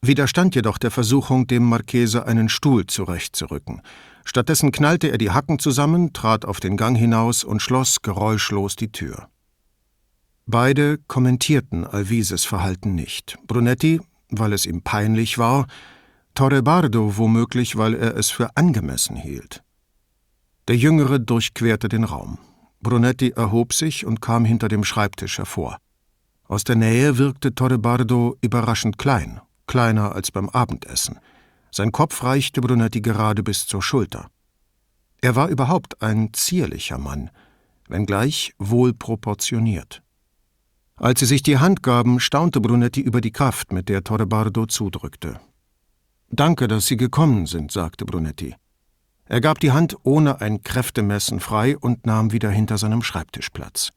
widerstand jedoch der Versuchung, dem Marchese einen Stuhl zurechtzurücken. Stattdessen knallte er die Hacken zusammen, trat auf den Gang hinaus und schloss geräuschlos die Tür. Beide kommentierten Alvises Verhalten nicht. Brunetti, weil es ihm peinlich war, Torrebardo womöglich, weil er es für angemessen hielt. Der Jüngere durchquerte den Raum. Brunetti erhob sich und kam hinter dem Schreibtisch hervor. Aus der Nähe wirkte Torrebardo überraschend klein, kleiner als beim Abendessen. Sein Kopf reichte Brunetti gerade bis zur Schulter. Er war überhaupt ein zierlicher Mann, wenngleich wohlproportioniert. Als sie sich die Hand gaben, staunte Brunetti über die Kraft, mit der Torrebardo zudrückte. Danke, dass Sie gekommen sind, sagte Brunetti. Er gab die Hand ohne ein Kräftemessen frei und nahm wieder hinter seinem Schreibtisch Platz.